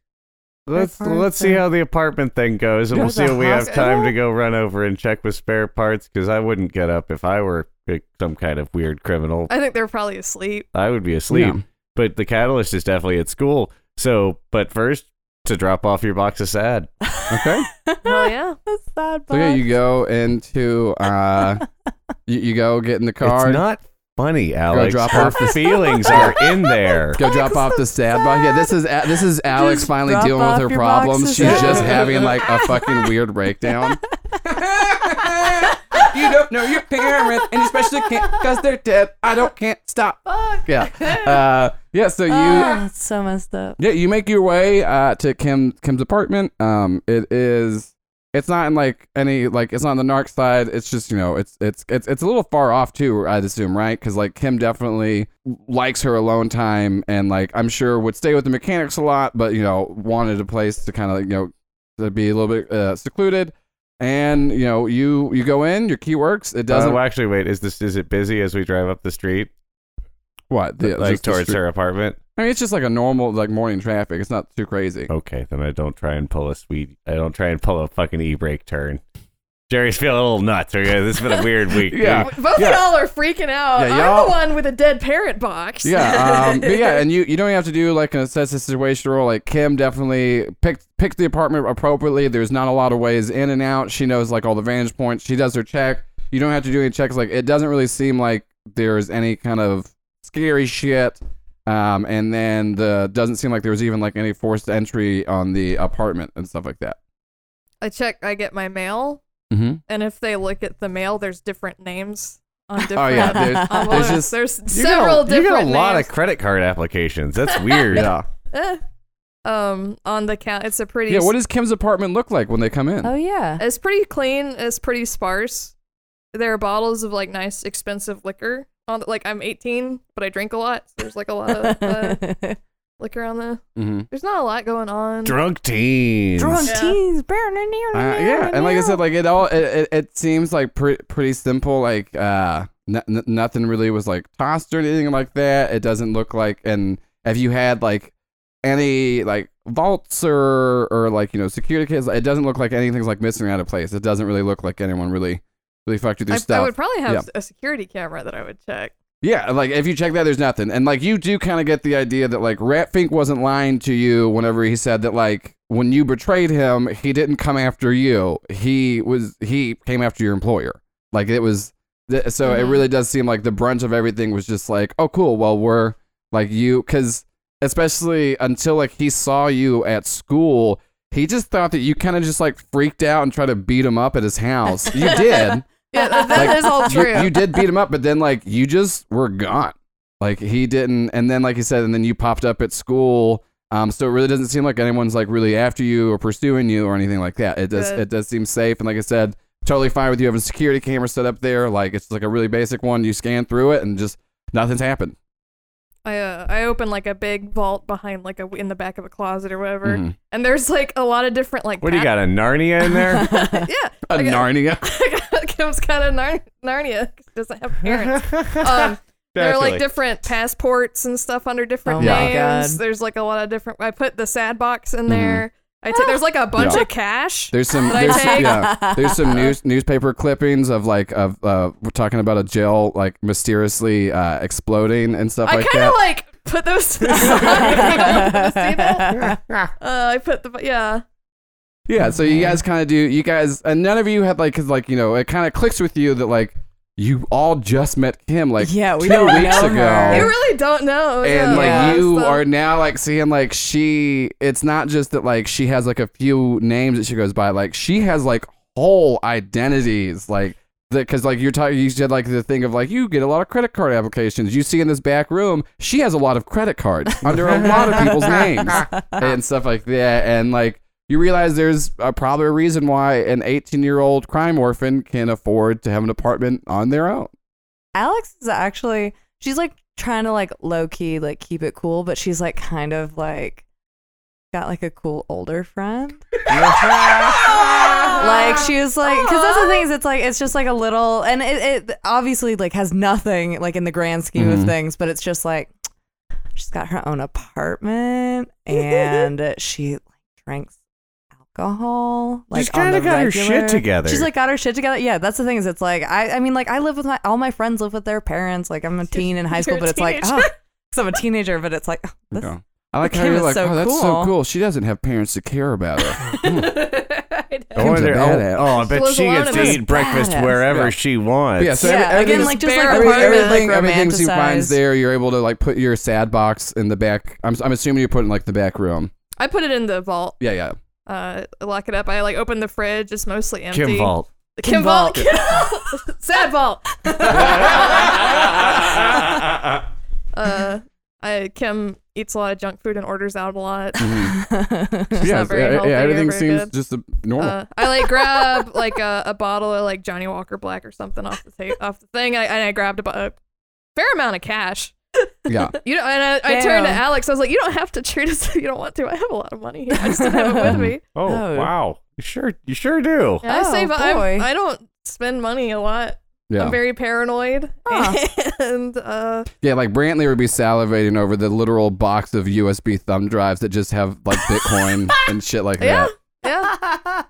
Let's let's see how the apartment thing goes, and Go we'll see if we have time to go run over and check with spare parts. Because I wouldn't get up if I were some kind of weird criminal. I think they're probably asleep. I would be asleep. Yeah. But the catalyst is definitely at school. So, but first to drop off your box of sad. okay, Well, yeah. That's sad. so yeah, you go into uh, you, you go get in the car. It's not funny, Alex. drop Her off the- feelings are in there. Go drop off the sad box. Yeah, this is A- this is Alex Just finally dealing with her problems. She's just having like a fucking weird breakdown. You don't know your parents, and especially can't because they're dead. I don't can't stop. Fuck. Yeah, uh, yeah. So you. It's so messed up. Yeah, you make your way uh, to Kim Kim's apartment. Um, it is. It's not in like any like it's not on the narc side. It's just you know it's it's it's it's a little far off too. I'd assume right because like Kim definitely likes her alone time and like I'm sure would stay with the mechanics a lot, but you know wanted a place to kind of you know to be a little bit uh, secluded. And you know you you go in, your key works. It doesn't Uh, well, actually, wait. Is this is it busy as we drive up the street, what the, like towards street- her apartment? I mean it's just like a normal like morning traffic. It's not too crazy. Okay, then I don't try and pull a sweet. I don't try and pull a fucking e-brake turn. Jerry's feeling a little nuts. Okay, this has been a weird week. Yeah. dude. Both Yeah. of y'all are freaking out. Yeah, I'm y'all- the one with a dead parrot box. Yeah, um, but yeah, and you, you don't have to do like an assess the situation roll. Like Kim definitely picked picked the apartment appropriately. There's not a lot of ways in and out. She knows like all the vantage points. She does her check. You don't have to do any checks. Like it doesn't really seem like there's any kind of scary shit. Um, and then the doesn't seem like there was even like any forced entry on the apartment and stuff like that. I check. I get my mail, Mm-hmm. and if they look at the mail, there's different names on different. Oh yeah, there's, on there's just there's You several got a, you different got a lot of credit card applications. That's weird. yeah, Eh. Um, on the count, it's a pretty. yeah. What does Kim's apartment look like when they come in? Oh yeah. It's pretty clean. It's pretty sparse. There are bottles of like nice, expensive liquor. On the, like I'm 18, but I drink a lot. So there's like a lot of uh, liquor on the. Mm-hmm. There's not a lot going on. Drunk teens. Drunk Yeah. teens. Uh, yeah, and like I said, like it all, it, it, it seems like pre- pretty simple. Like uh, n- n- nothing really was like tossed or anything like that. It doesn't look like, and if you had like any like vaults or or like you know security kids, it doesn't look like anything's like missing out of place. It doesn't really look like anyone really really fucked with your I, stuff. I would probably have Yeah. a security camera that I would check. Yeah, like if you check that, there's nothing, and like you do kind of get the idea that like Rat Fink wasn't lying to you whenever he said that like when you betrayed him, he didn't come after you. He was he came after your employer. Like it was, th- so it Mhm. really does seem like the brunt of everything was just like, oh cool, well we're like you, because especially until like he saw you at school. He just thought that you kind of just like freaked out and tried to beat him up at his house. You did. Yeah, that, that Like, is all you, true. you did beat him up, but then like you just were gone. Like he didn't, and then like you said, and then you popped up at school. Um, so it really doesn't seem like anyone's like really after you or pursuing you or anything like that. It does, Good. it does seem safe, and like I said, totally fine with you having a security camera set up there. Like it's like a really basic one. You scan through it, and just nothing's happened. I uh, I open like a big vault behind like a in the back of a closet or whatever, Mhm. and there's like a lot of different like. What do you got? A Narnia in there? yeah, A I got- Narnia. I got Kim's kind of Nar- Narnia 'cause she doesn't have parents. Um, there are like Naturally. different passports and stuff under different Oh my names. God. There's like a lot of different. I put the sad box in there. I take. There's like a bunch. Yeah. of cash. There's some, there's, yeah, there's some news newspaper clippings of like of uh, we're talking about a jail like mysteriously uh, exploding and stuff I like that. I kind of like put those to the side. you don't want to see that. Uh, I put the yeah. Yeah, so you guys kind of do. You guys, and none of you had like, cause like you know, it kind of clicks with you that like you all just met Kim like yeah, we two don't weeks know ago. her. You really don't know. and yeah. like Yeah. you So- are now like seeing like she. It's not just that like she has like a few names that she goes by. Like she has like whole identities. Like because like you're talking, you said like the thing of like you get a lot of credit card applications. You see in this back room, she has a lot of credit cards under a lot of people's names and stuff like that. And like you realize there's uh, probably a reason why an 18 year old crime orphan can afford to have an apartment on their own. Alex is actually she's like trying to like low key like keep it cool, but she's like kind of like got like a cool older friend. like she was like because that's the thing is it's like it's just like a little and it, it obviously like has nothing like in the grand scheme Mhm. of things, but it's just like she's got her own apartment and she like drinks alcohol. Like She's on kinda the got her shit together. She's like got her shit together. Yeah, that's the thing is it's like I I mean like I live with my all my friends live with their parents. Like I'm a teen in high school, You're but it's like oh, because I'm a teenager, but it's like oh, this, Okay. I like how Kim you're is like, so oh, that's so cool." cool. She doesn't have parents to care about her. I wonder. Kim's a. Oh, oh, I bet lives she gets to eat breakfast badass. wherever Yeah. she wants. Yeah, so yeah, every- again, like just like Every, apartment, everything, like everything she finds there, you're able to like put your sad box in the back. I'm, I'm assuming you put it in like the back room. I put it in the vault. Yeah, yeah. Uh, lock it up. I like open the fridge. It's mostly empty. Kim Vault. The Kim, Kim vault. Sad vault. Uh, I Kim eats a lot of junk food and orders out a lot. Mhm. yeah, not very yeah, yeah, everything very seems good. just normal. Uh, I like grab like a, a bottle of like Johnnie Walker Black or something off the ta- off the thing. I, and I grabbed a, bu- a fair amount of cash. Yeah. You know, and I, I turned to Alex. I was like, "You don't have to treat us if you don't want to. I have a lot of money here. I just didn't have it with me. Oh, Oh. wow. You sure you sure do. Yeah, I Oh, save. I, boy. I don't spend money a lot. Yeah. I'm very paranoid, Huh. and uh, Yeah, like Brantley would be salivating over the literal box of USB thumb drives that just have like Bitcoin and shit like yeah, that.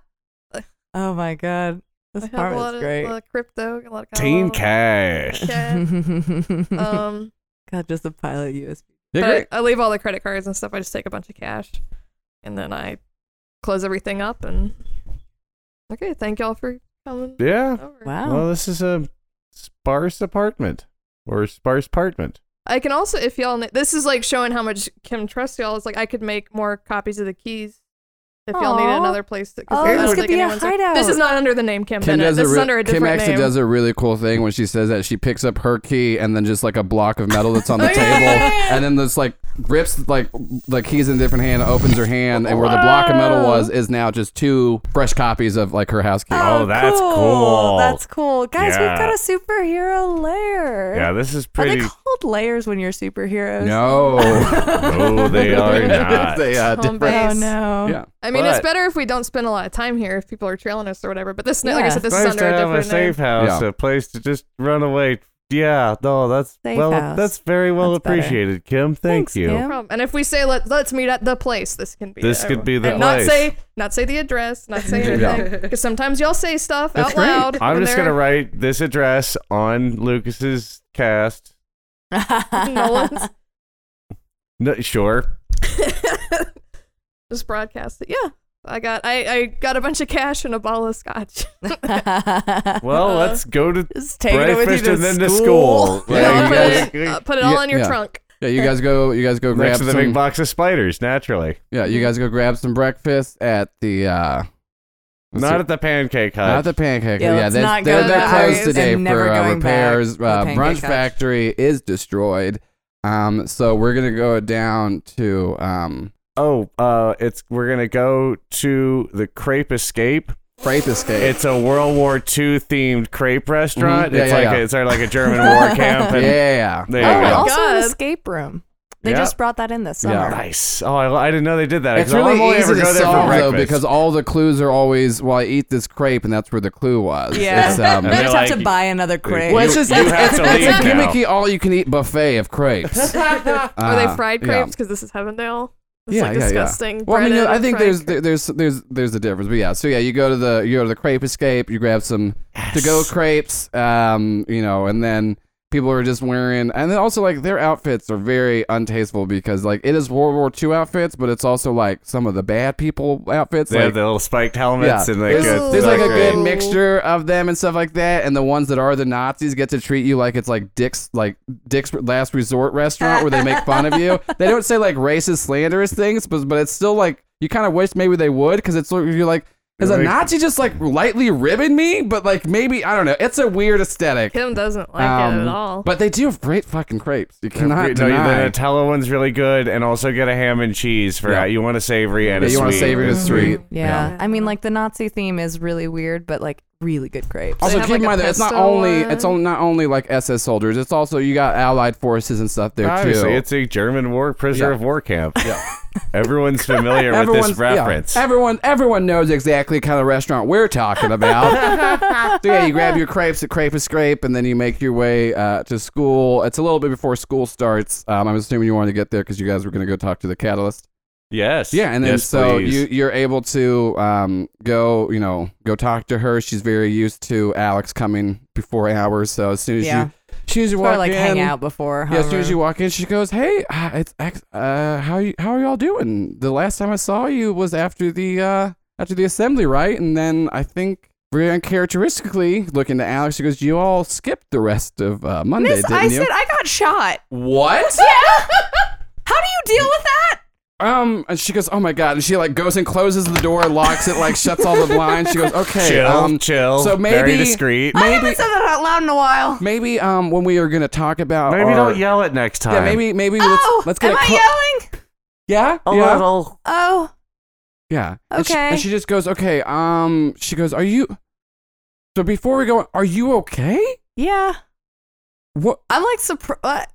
yeah. oh my god, this I have a lot apartment's of, great. lot of crypto, a lot of Teen cash. cash. Um, God, just a pile of USB. Yeah, but great. I leave all the credit cards and stuff. I just take a bunch of cash, and then I close everything up. And okay, thank y'all for coming Yeah. over. Wow. Well, this is a sparse apartment or sparse apartment. I can also, if y'all, ne- this is like showing how much Kim trusts y'all. It's like I could make more copies of the keys if y'all need Aw. another place. To, 'cause Oh, I this don't could think be a anyone's- hideout. This is not under the name Kim, Kim Bennett. does This a is re- under a different name. Kim different actually name. does a really cool thing when she says that she picks up her key and then just like a block of metal that's on the Oh, yeah, table yeah, yeah. and then this like grips like the keys in a different hand, opens her hand, and where the block of metal was is now just two fresh copies of like her house key. Oh, that's cool. That's cool. Guys, Yeah. we've got a superhero lair. Yeah, this is pretty. Are pretty. they called layers when you're superheroes? No. no, they are not. they uh, Home different. base. Oh no. Yeah. I mean, it's better if we don't spend a lot of time here if people are trailing us or whatever. But this, like I said, this nice is under to a have a different name. safe house, Yeah. a place to just run away. Yeah, no, that's Safe well, house. that's very well That's better. appreciated, Kim. Thank Thanks, you. Kim. No problem. And if we say let let's meet at the place, this can be This it. could be the and not place. say not say the address, not say Yeah. anything because sometimes y'all say stuff That's out great. loud. I'm when just they're- gonna write this address on Lucas's cast. Nolan's No, sure. just broadcast it. Yeah, I got I I got a bunch of cash and a bottle of scotch. Well, Uh, let's go to Just taking it with you breakfast to and then to school. school. Yeah, I'll put you it, guys- uh, put it all Yeah, in your yeah. trunk. Yeah, you guys go. You guys go grab next to the some. big box of spiders, naturally. yeah, you guys go grab some breakfast at the. uh let's Not see. at the pancake hut. Not the pancake. Yeah, Yeah, let's they, not they're, go they're there closed and today never for uh, going back repairs. to the Uh, Pancake Brunch Hut. Factory is destroyed. Um, so we're gonna go down to um, oh, uh, it's we're gonna go to the Crepe Escape. Crepe Escape. It's a World War II themed crepe restaurant. Mhm. Yeah, it's yeah, like yeah. A, it's sort of like a German war camp. And yeah. There you oh, go. also an escape room. They Yeah. just brought that in this summer. Yeah. Nice. Oh, I, I didn't know they did that. It's really I'm only easy ever to go there for solve though because all the clues are always well I eat this crepe and that's where the clue was. Yeah. It's, um, I they're just have like- to buy another crate. well, it's just you it's, have to it's leave a gimmicky all you can eat buffet of crepes. Are Uh, they fried yeah. crepes? Because this is Heavendale. It's Yeah, like yeah, yeah. disgusting. Well, I mean, breaded I think there's there's there's there's a difference, but yeah. So yeah, you go to the you go to the crepe escape, you grab some to go crepes, um, you know, and then people are just wearing, and then also like their outfits are very untasteful because like it is World War II outfits, but it's also like some of the bad people outfits. They like, have the little spiked helmets Yeah. and like there's, a, there's like a good mixture of them and stuff like that, and the ones that are the Nazis get to treat you like it's like Dick's like Dick's Last Resort restaurant where they make fun of you. They don't say like racist, slanderous things, but but it's still like you kind of wish maybe they would because it's you're like. Is a Nazi just like lightly ribbing me? But like maybe I don't know. It's a weird aesthetic. Kim doesn't like it Um, at all. But they do have great fucking crepes. You cannot no, deny. the Nutella one's really good, and also get a ham and cheese for Yeah. you want a savory and Yeah, a you sweet. want savory and sweet. Yeah. Yeah. I mean, like the Nazi theme is really weird, but like really good crepes. Also, keep like, in mind that it's not only one. it's only not only like SS soldiers. It's also you got Allied forces and stuff there Obviously, too. it's a German war prisoner Yeah. of war camp. Yeah. Everyone's familiar with Everyone's- this yeah. reference. everyone everyone knows exactly the kind of restaurant we're talking about. so yeah, you grab your crepes at Crepe Escape, and then you make your way uh, to school. It's a little bit before school starts. Um, I'm assuming you wanted to get there because you guys were going to go talk to the Catalyst. Yes. Yeah, and then Yes, so please. you you're able to um, go you know go talk to her. She's very used to Alex coming before hours. So as soon as Yeah. you as soon as you Or walk like in, hang out before. Yeah, as soon as you walk in, she goes, "Hey, uh, it's ex- uh, how you how are y'all doing? The last time I saw you was after the uh, after the assembly, right? And then I think very uncharacteristically, looking to Alex, she goes, "You all skipped the rest of uh, Monday, Miss, didn't I you?" said I got shot. what? Yeah. how do you deal with that? Um, and she goes, "Oh my god!" And she like goes and closes the door, locks it, like shuts all the blinds. She goes, "Okay, chill, um, chill. so very maybe- discreet. I Maybe- haven't said that out loud in a while. maybe um when we are gonna talk about Maybe our- don't yell it next time. Yeah, maybe maybe Oh, let's let's get am a I clo- yelling? yeah a yeah little. Oh, yeah And she- Okay. and she just goes, "Okay, um," she goes, "Are you?" So before we go, are you okay? yeah. What? I'm like surprised.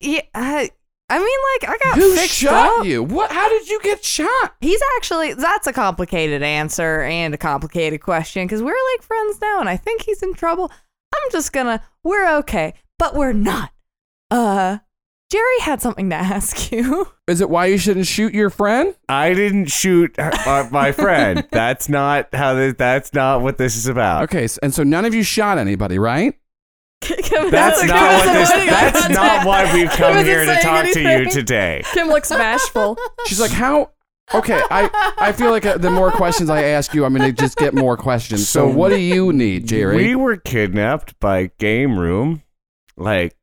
Yeah, I, I mean, like I got Who fixed shot up. you? What? How did you get shot? He's actually that's a complicated answer and a complicated question because we're like friends now, and I think he's in trouble. I'm just gonna we're okay, but we're not. Uh, Jerry had something to ask you. Is it why you shouldn't shoot your friend? I didn't shoot her- uh, my friend. that's not how this, that's not what this is about. Okay, and so none of you shot anybody, right? That's not isn't what this. That's not why we've come isn't here to saying talk to you today. Kim looks bashful. She's like, how? Okay, I I feel like uh, the more questions I ask you, I'm gonna just get more questions. So, So what do you need, Jerry? We were kidnapped by Game Room, like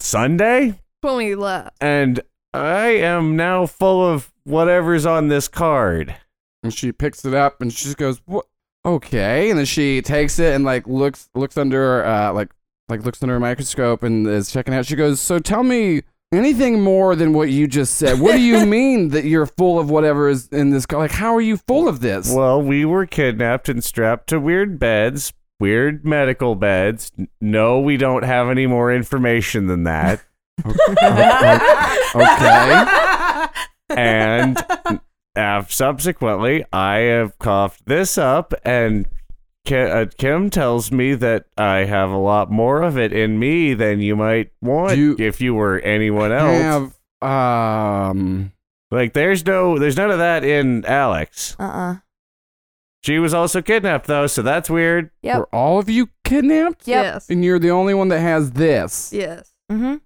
Sunday, when we left. and I am now full of whatever's on this card. And she picks it up and she just goes, "What? Okay." And then she takes it and like looks looks under uh like like looks under a microscope and is checking out. She goes, "So tell me anything more than what you just said. What do you mean that you're full of whatever is in this car? Like how are you full of this?" Well, we were kidnapped and strapped to weird beds, weird medical beds. No, we don't have any more information than that. okay. and uh, subsequently, I have coughed this up, and Ki- uh, Kim tells me that I have a lot more of it in me than you might want you if you were anyone else. Have um Like, there's no, there's none of that in Alex. Uh uh She was also kidnapped though, so that's weird. Yep. were all of you kidnapped? Yep. Yes. And you're the only one that has this. Yes. Mm-hmm.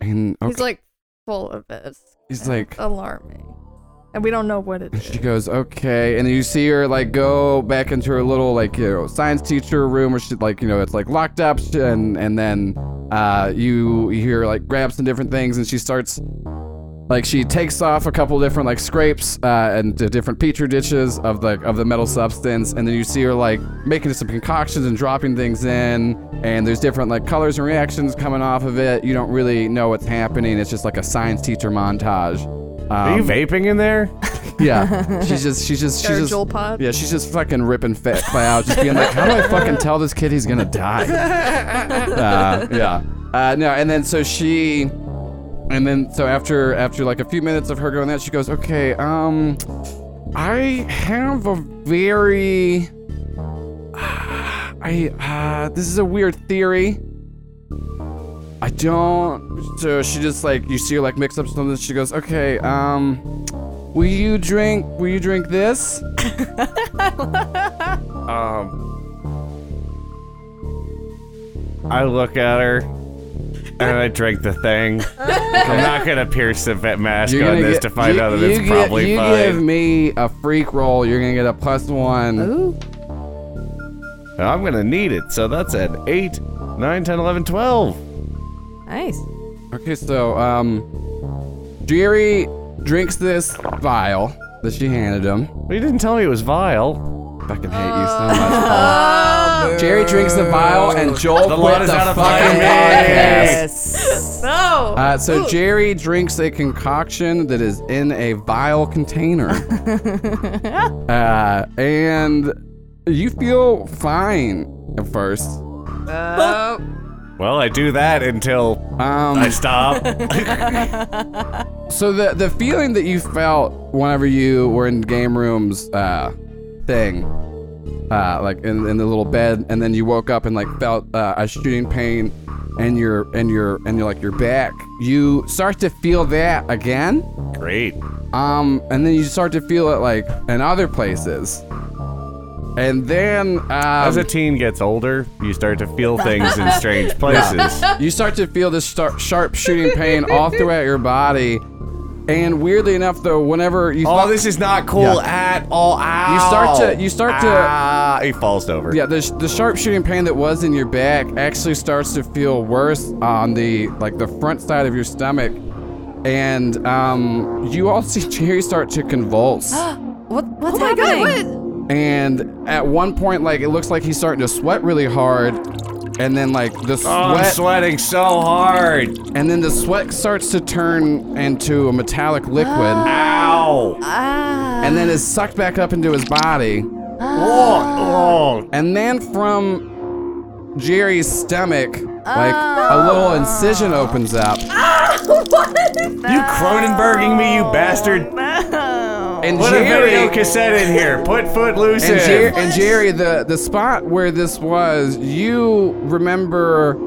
And okay. He's like full of this. He's like alarming. And we don't know what it she goes, okay. And then you see her like go back into her little like you know science teacher room where she like you know it's like locked up. And and then uh you you hear like grab some different things and she starts like she takes off a couple different like scrapes uh, and different petri dishes of the of the metal substance. And then you see her like making some concoctions and dropping things in. And there's different like colors and reactions coming off of it. You don't really know what's happening. It's just like a science teacher montage Are you Um, vaping in there? yeah she's just she's just she's just Juul pod. yeah, she's just fucking ripping fat cloud, just being like, "How do I fucking tell this kid he's gonna die?" Uh, yeah. Uh, no, and then so she, and then so after after like a few minutes of her going that, she goes, "Okay, um, I have a very, I uh, this is a weird theory." I don't. So she just like you see her like mix up something. She goes, "Okay, um, will you drink? Will you drink this?" Um, I look at her and I drink the thing. I'm not gonna pierce the vet mask You're on this get- to find you- out that it's get- probably you fine. You give me a freak roll, you're gonna get a plus one. Ooh. I'm gonna need it. So that's an 8, 9, 10, 11, 12. Nice. Okay, so um, Jerry drinks this vial that she handed him. Well, you didn't tell me it was vile. I fucking hate you so much, Paul. Jerry drinks the vial, and Joel The quit is the out of fucking fucking podcast. Yes. No. Uh, so Jerry drinks a concoction that is in a vial container, uh, and you feel fine at first. Oh. Well, I do that until Um, I stop. So the the feeling that you felt whenever you were in game room's uh, thing, uh, like in, in the little bed, and then you woke up and like felt uh, a shooting pain, and your and your and your like your back, you start to feel that again, Great. um, and then you start to feel it like in other places, and then um, As a teen gets older, you start to feel things in strange places. you start to feel this star- sharp shooting pain all throughout your body And weirdly enough, though, whenever you Oh, this is not cool Yeah. at all. Ow. You start to- you start to- Ah, he falls over. Yeah, the, the sharp shooting pain that was in your back actually starts to feel worse on the like the front side of your stomach, and um, you all see Jerry start to convulse. What, what's Oh my god, happening? what? And at one point, like it looks like he's starting to sweat really hard, and then like the Oh, I'm sweat, sweating so hard. and then the sweat starts to turn into a metallic liquid, Ow. Ah. and then is sucked back up into his body. Oh, oh. And then from Jerry's stomach, like a little incision opens up. You Cronenberging me, you bastard. And Put a video cassette in here. Put Footloose and, in. Jer- and Jerry, the, the spot where this was, you remember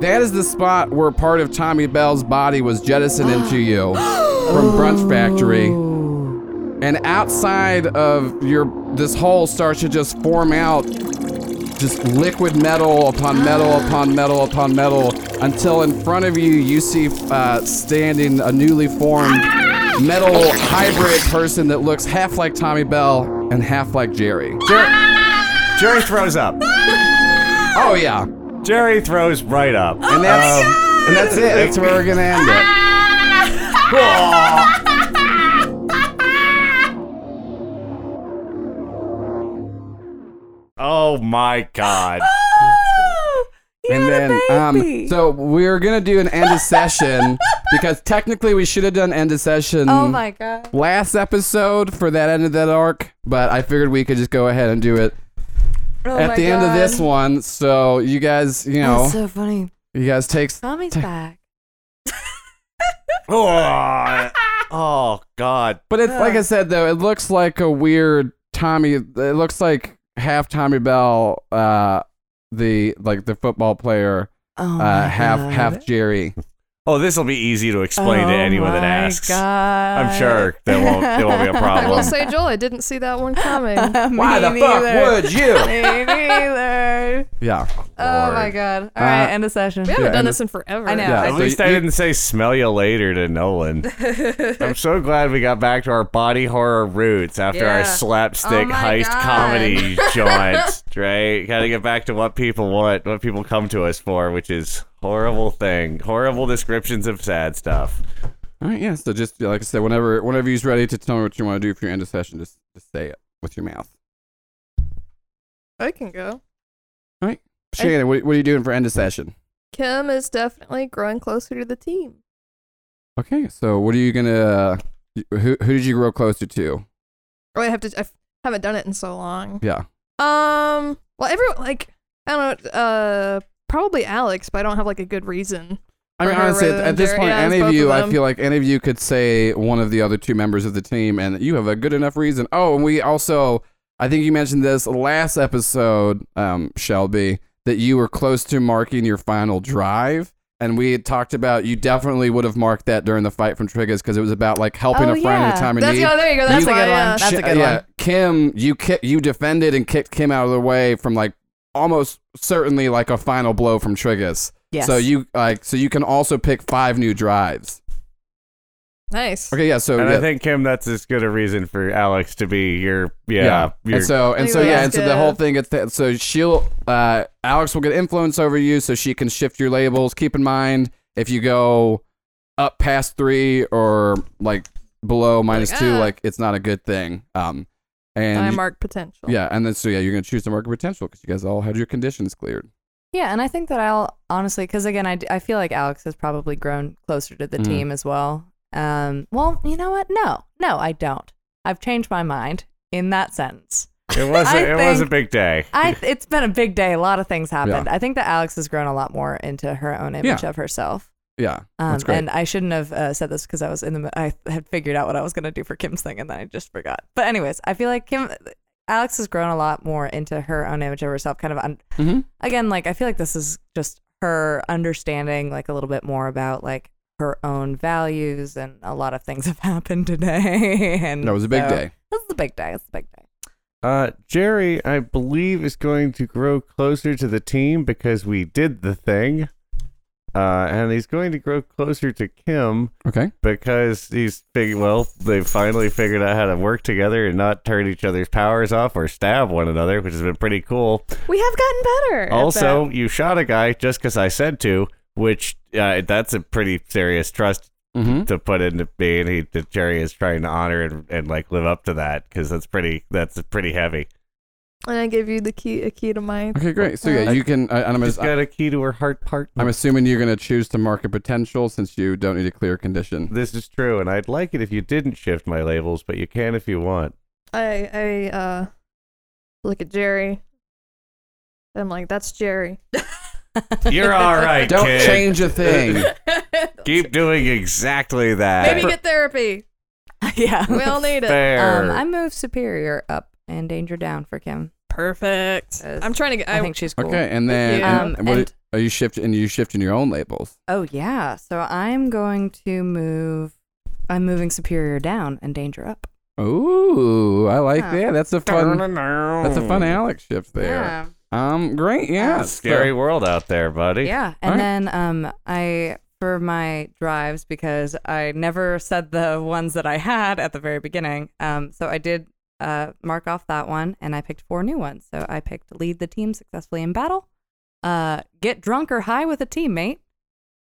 that is the spot where part of Tommy Bell's body was jettisoned into you from Brunch Factory. And outside of your this hole starts to just form out just liquid metal upon metal upon metal upon metal until in front of you you see uh, standing a newly formed metal hybrid person that looks half like Tommy Bell and half like Jerry. Jer- Jerry throws up. Oh yeah, Jerry throws right up. and that's um, and that's it. That's where we're gonna end it. Oh my god. and then um, so we're gonna do an end of session because technically we should have done end of session. oh my god. last episode for that end of that arc, but I figured we could just go ahead and do it Oh at my the end of this one. So you guys, you know, That's so funny. you guys take. Tommy's back. oh, oh god. But it's like I said though, it looks like a weird Tommy. It looks like half Tommy Bell, uh, the like the football player, Oh uh, half God. half Jerry. Oh, this will be easy to explain to Oh anyone that asks. God. I'm sure that won't it won't be a problem. I will say, Joel, I didn't see that one coming. Why Me the fuck would you? Me neither. Yeah. Oh my god. All right, Uh, end of session. We haven't Yeah, done and this in forever. I know. Yeah, At so least you- I didn't say smell you later to Nolan. I'm so glad we got back to our body horror roots after our slapstick Oh heist God. comedy jaunt, right? Gotta get back to what people want, what people come to us for, which is horrible thing, horrible descriptions of sad stuff. All right. Yeah. So just like I said, whenever whenever you're ready to tell me what you want to do for your end of session, just just say it with your mouth. I can go. All right, Shannon, what, what are you doing for end of session? Kim is definitely growing closer to the team. Okay, so what are you gonna? Who who did you grow closer to? Oh, I have to. I haven't done it in so long. Yeah. Um. Well, everyone like I don't know. Uh, probably Alex, but I don't have like a good reason. I mean, honestly, rather at this point, Yeah, any of you, of I feel like any of you could say one of the other two members of the team, and you have a good enough reason. Oh, and we also, I think you mentioned this last episode, um, Shelby, that you were close to marking your final drive. And we had talked about you definitely would have marked that during the fight from Trigus because it was about like helping Oh, a friend in a time of That's need. oh, there you go. That's a why, good one. yeah. That's a good yeah, one. Kim, you ki- you defended and kicked Kim out of the way from like almost certainly like a final blow from Trigus. Yes. So you like so you can also pick five new drives. Nice. Okay, yeah. So and yeah, I think Kim, that's as good a reason for Alex to be your yeah. your, and so and so yeah, and so the whole thing gets that. So she'll uh, Alex will get influence over you, so she can shift your labels. Keep in mind if you go up past three or like below minus two, ah. like it's not a good thing. Um, and I mark potential. yeah, and then so yeah, you're gonna choose the market potential because you guys all had your conditions cleared. Yeah, and I think that I'll honestly, because again, I, I feel like Alex has probably grown closer to the Mhm. team as well. Um, well, you know what? No, no, I don't. I've changed my mind in that sense. it was I a, it was a big day. I it's been a big day. A lot of things happened. Yeah. I think that Alex has grown a lot more into her own image of herself. Yeah, Um, that's great. and I shouldn't have uh, said this because I was in the. I had figured out what I was gonna do for Kim's thing, and then I just forgot. But anyways, I feel like Kim, Alex has grown a lot more into her own image of herself. Kind of un- Mhm. again, like I feel like this is just her understanding, like a little bit more about like her own values, and a lot of things have happened today. and That was a big so- day. This is a big day. It's a big day. Uh, Jerry, I believe is going to grow closer to the team because we did the thing. Uh, and he's going to grow closer to Kim Okay. because he's fig- well, they finally figured out how to work together and not turn each other's powers off or stab one another, which has been pretty cool. We have gotten better. Also, that. you shot a guy just because I said to, which uh, that's a pretty serious trust Mm-hmm. to put into me, and he, that Jerry is trying to honor and, and like live up to that because that's pretty that's pretty heavy. And I gave you the key, a key to my. Okay, great. So yeah, you can. I, and I'm, Just got a key to her heart part. I'm assuming you're gonna choose to mark a potential since you don't need a clear condition. This is true, and I'd like it if you didn't shift my labels, but you can if you want. I I uh look at Jerry. I'm like, that's Jerry. You're all right, Don't kid. change a thing. Keep doing exactly that. Maybe get therapy. yeah. We all need it. Fair. Um, I move superior up and danger down for Kim. Perfect. Yes. I'm trying to get. I, I, think she's cool. Okay, and then you. and Um, what and- are you shifting? And You shifting your own labels. Oh yeah. So I'm going to move. I'm moving superior down and danger up. Ooh, I like Yeah. that. That's a fun. That's a fun Alex shift there. Yeah. Um, great. Yeah. Scary world out there, buddy. Yeah. And Alright. then um I for my drives because I never said the ones that I had at the very beginning. Um so I did uh mark off that one and I picked four new ones. So I picked lead the team successfully in battle, uh get drunk or high with a teammate,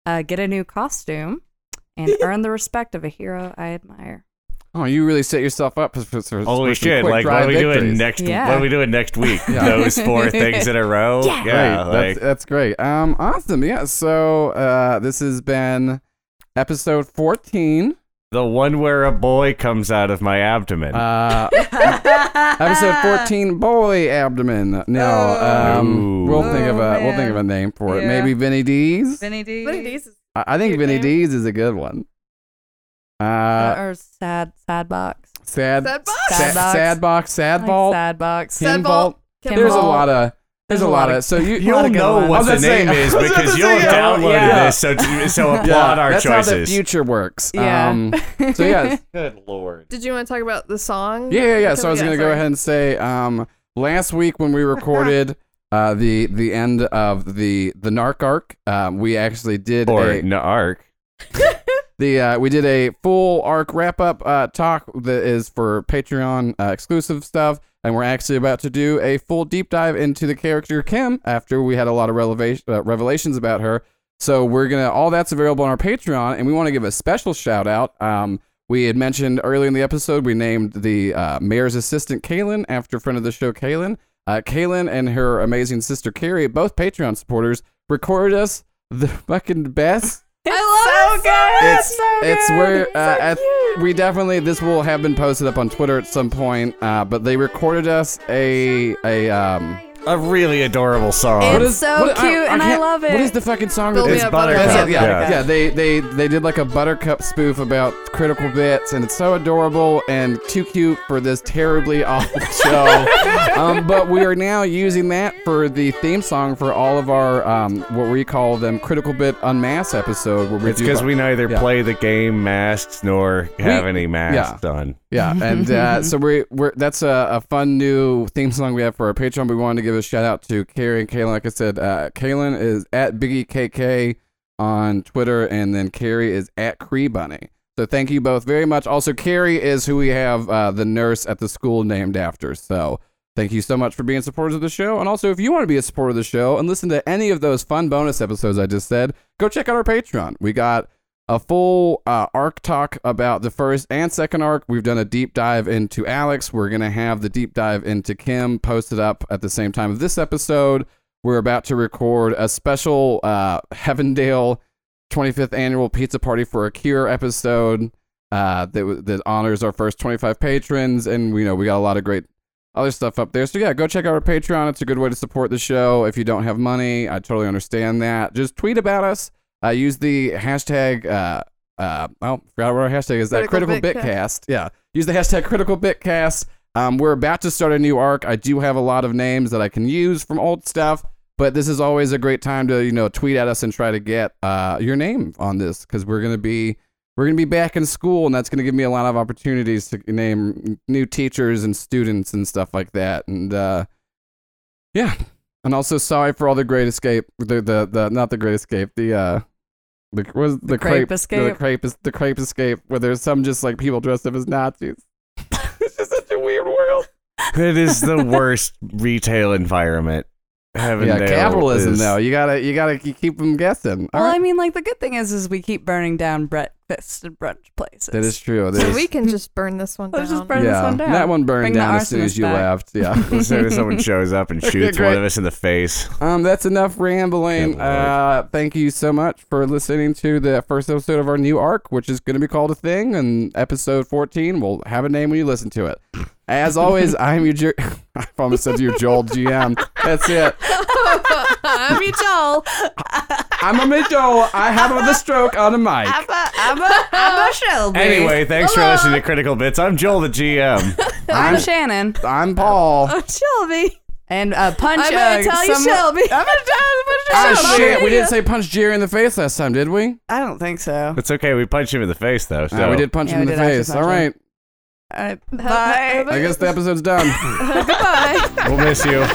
uh get a new costume, and earn the respect of a hero I admire. Oh, you really set yourself up for, for, for Holy for some shit! quick Like, what drive are we doing next? Yeah. What are we doing next week? Yeah. Those four things in a row. Yeah. Yeah, Great. like that's, that's great. Um, awesome. Yeah. So, uh, this has been episode 14. The one where a boy comes out of my abdomen. Uh, episode 14, boy abdomen. No, um, we'll think of a Oh, we'll think of a name for it. Yeah. Maybe Vinny D's. Vinny D. Vinny D's is- I I think Cute Vinny name. D's is a good one. Uh, or sad sad box. sad, Sad box. sad, Sad box. sad box, sad Like vault, sad box. Sad Kim vault. vault. Kim There's a lot of there's a lot of so you You'll know what the gonna say- name is because you'll say, have yeah, downloaded yeah. this. So, so applaud yeah, our that's how the future works. Yeah. Um, so yeah, Good lord. Did you want to talk about the song? Yeah, yeah, yeah. So I was gonna go ahead and say, um, last week when we recorded uh, the the end of the the Narc arc, um, we actually did Or a, Narc. The uh, we did a full arc wrap up uh, talk that is for Patreon uh, exclusive stuff, and we're actually about to do a full deep dive into the character Kim after we had a lot of relevation, uh, revelations about her. So we're gonna all that's available on our Patreon, and we want to give a special shout out. Um, we had mentioned earlier in the episode we named the uh, mayor's assistant Kaylin after friend of the show Kaylin. Uh, Kaylin and her amazing sister Carrie, both Patreon supporters, recorded us the fucking best I love it. it's it's where uh, at, we definitely this will have been posted up on Twitter at some point. Uh, but they recorded us a a um. A really adorable song. It's what is- so what- cute, and I can't- love it. What is the fucking song? Build that me they- a Buttercup. buttercup. yeah, yeah, Yeah. yeah. They they they did like a Buttercup spoof about critical bits, and it's so adorable and too cute for this terribly awful show. um, but we are now using that for the theme song for all of our um, what we call them critical bit unmasked episode. Where we It's because we neither Yeah. play the game masks nor have any masks on. Yeah, and uh, so we we're that's a, a fun new theme song we have for our Patreon. We wanted to give a shout out to Carrie and Kaylin. Like I said, uh, Kaylin is at Biggie KK on Twitter, and then Carrie is at Cree Bunny. So thank you both very much. Also, Carrie is who we have uh, the nurse at the school named after. So thank you so much for being supporters of the show. And also, if you want to be a supporter of the show and listen to any of those fun bonus episodes I just said, go check out our Patreon. We got a full uh, arc talk about the first and second arc. We've done a deep dive into Alex. We're going to have the deep dive into Kim posted up at the same time of this episode. We're about to record a special uh, Heavendale 25th annual pizza party for a cure episode uh, that, that honors our first 25 patrons. And, you know, we got a lot of great other stuff up there. So, yeah, go check out our Patreon. It's a good way to support the show. If you don't have money, I totally understand that. Just tweet about us. Uh, use the hashtag. Uh, uh, oh, forgot what our hashtag is. That Critical critical Bitcast. bitcast. Yeah, use the hashtag critical bitcast. Um, we're about to start a new arc. I do have a lot of names that I can use from old stuff, but this is always a great time to you know tweet at us and try to get uh your name on this because we're gonna be we're gonna be back in school and that's gonna give me a lot of opportunities to name new teachers and students and stuff like that. And uh, yeah, and also sorry for all the Great Escape, the the, the not the Great Escape, the uh The was the, crepe The escape? crepe is the crepe escape where there's some just like people dressed up as Nazis. it's just such a weird world. It is the worst retail environment. Heaven yeah, capitalism is- though. You gotta you gotta keep keep them guessing. All Well, right. I mean, like the good thing is, is we keep burning down breakfast and brunch places. that is true. That So is- we can just burn this one down. Let's just burn yeah, this one down. that one burned Bring down as soon as you back. left. Yeah. As soon as someone shows up and Okay, shoots one of us in the face. Um, that's enough rambling. Uh, thank you so much for listening to the first episode of our new arc, which is going to be called a thing, and episode fourteen will have a name when you listen to it. As always, I'm your. Jer- I almost said your Joel GM. That's it. I'm your Joel. I'm a Mitchell. I have the stroke on a mic. I'm a, I'm a, I'm a Shelby. Anyway, thanks for listening to Critical Bits. I'm Joel, the GM. I'm Shannon. I'm Paul. Shelby. And uh, punch. I'm gonna uh, tell you some- Shelby. I'm gonna tell you Oh Shelby. shit! We didn't say punch Jerry in the face last time, did we? I don't think so. It's okay. We punched him in the face, though. So. Uh, we did punch Yeah, him in we the did actually face. punch All him. right. Uh, bye. I guess the episode's done. Goodbye. We'll miss you.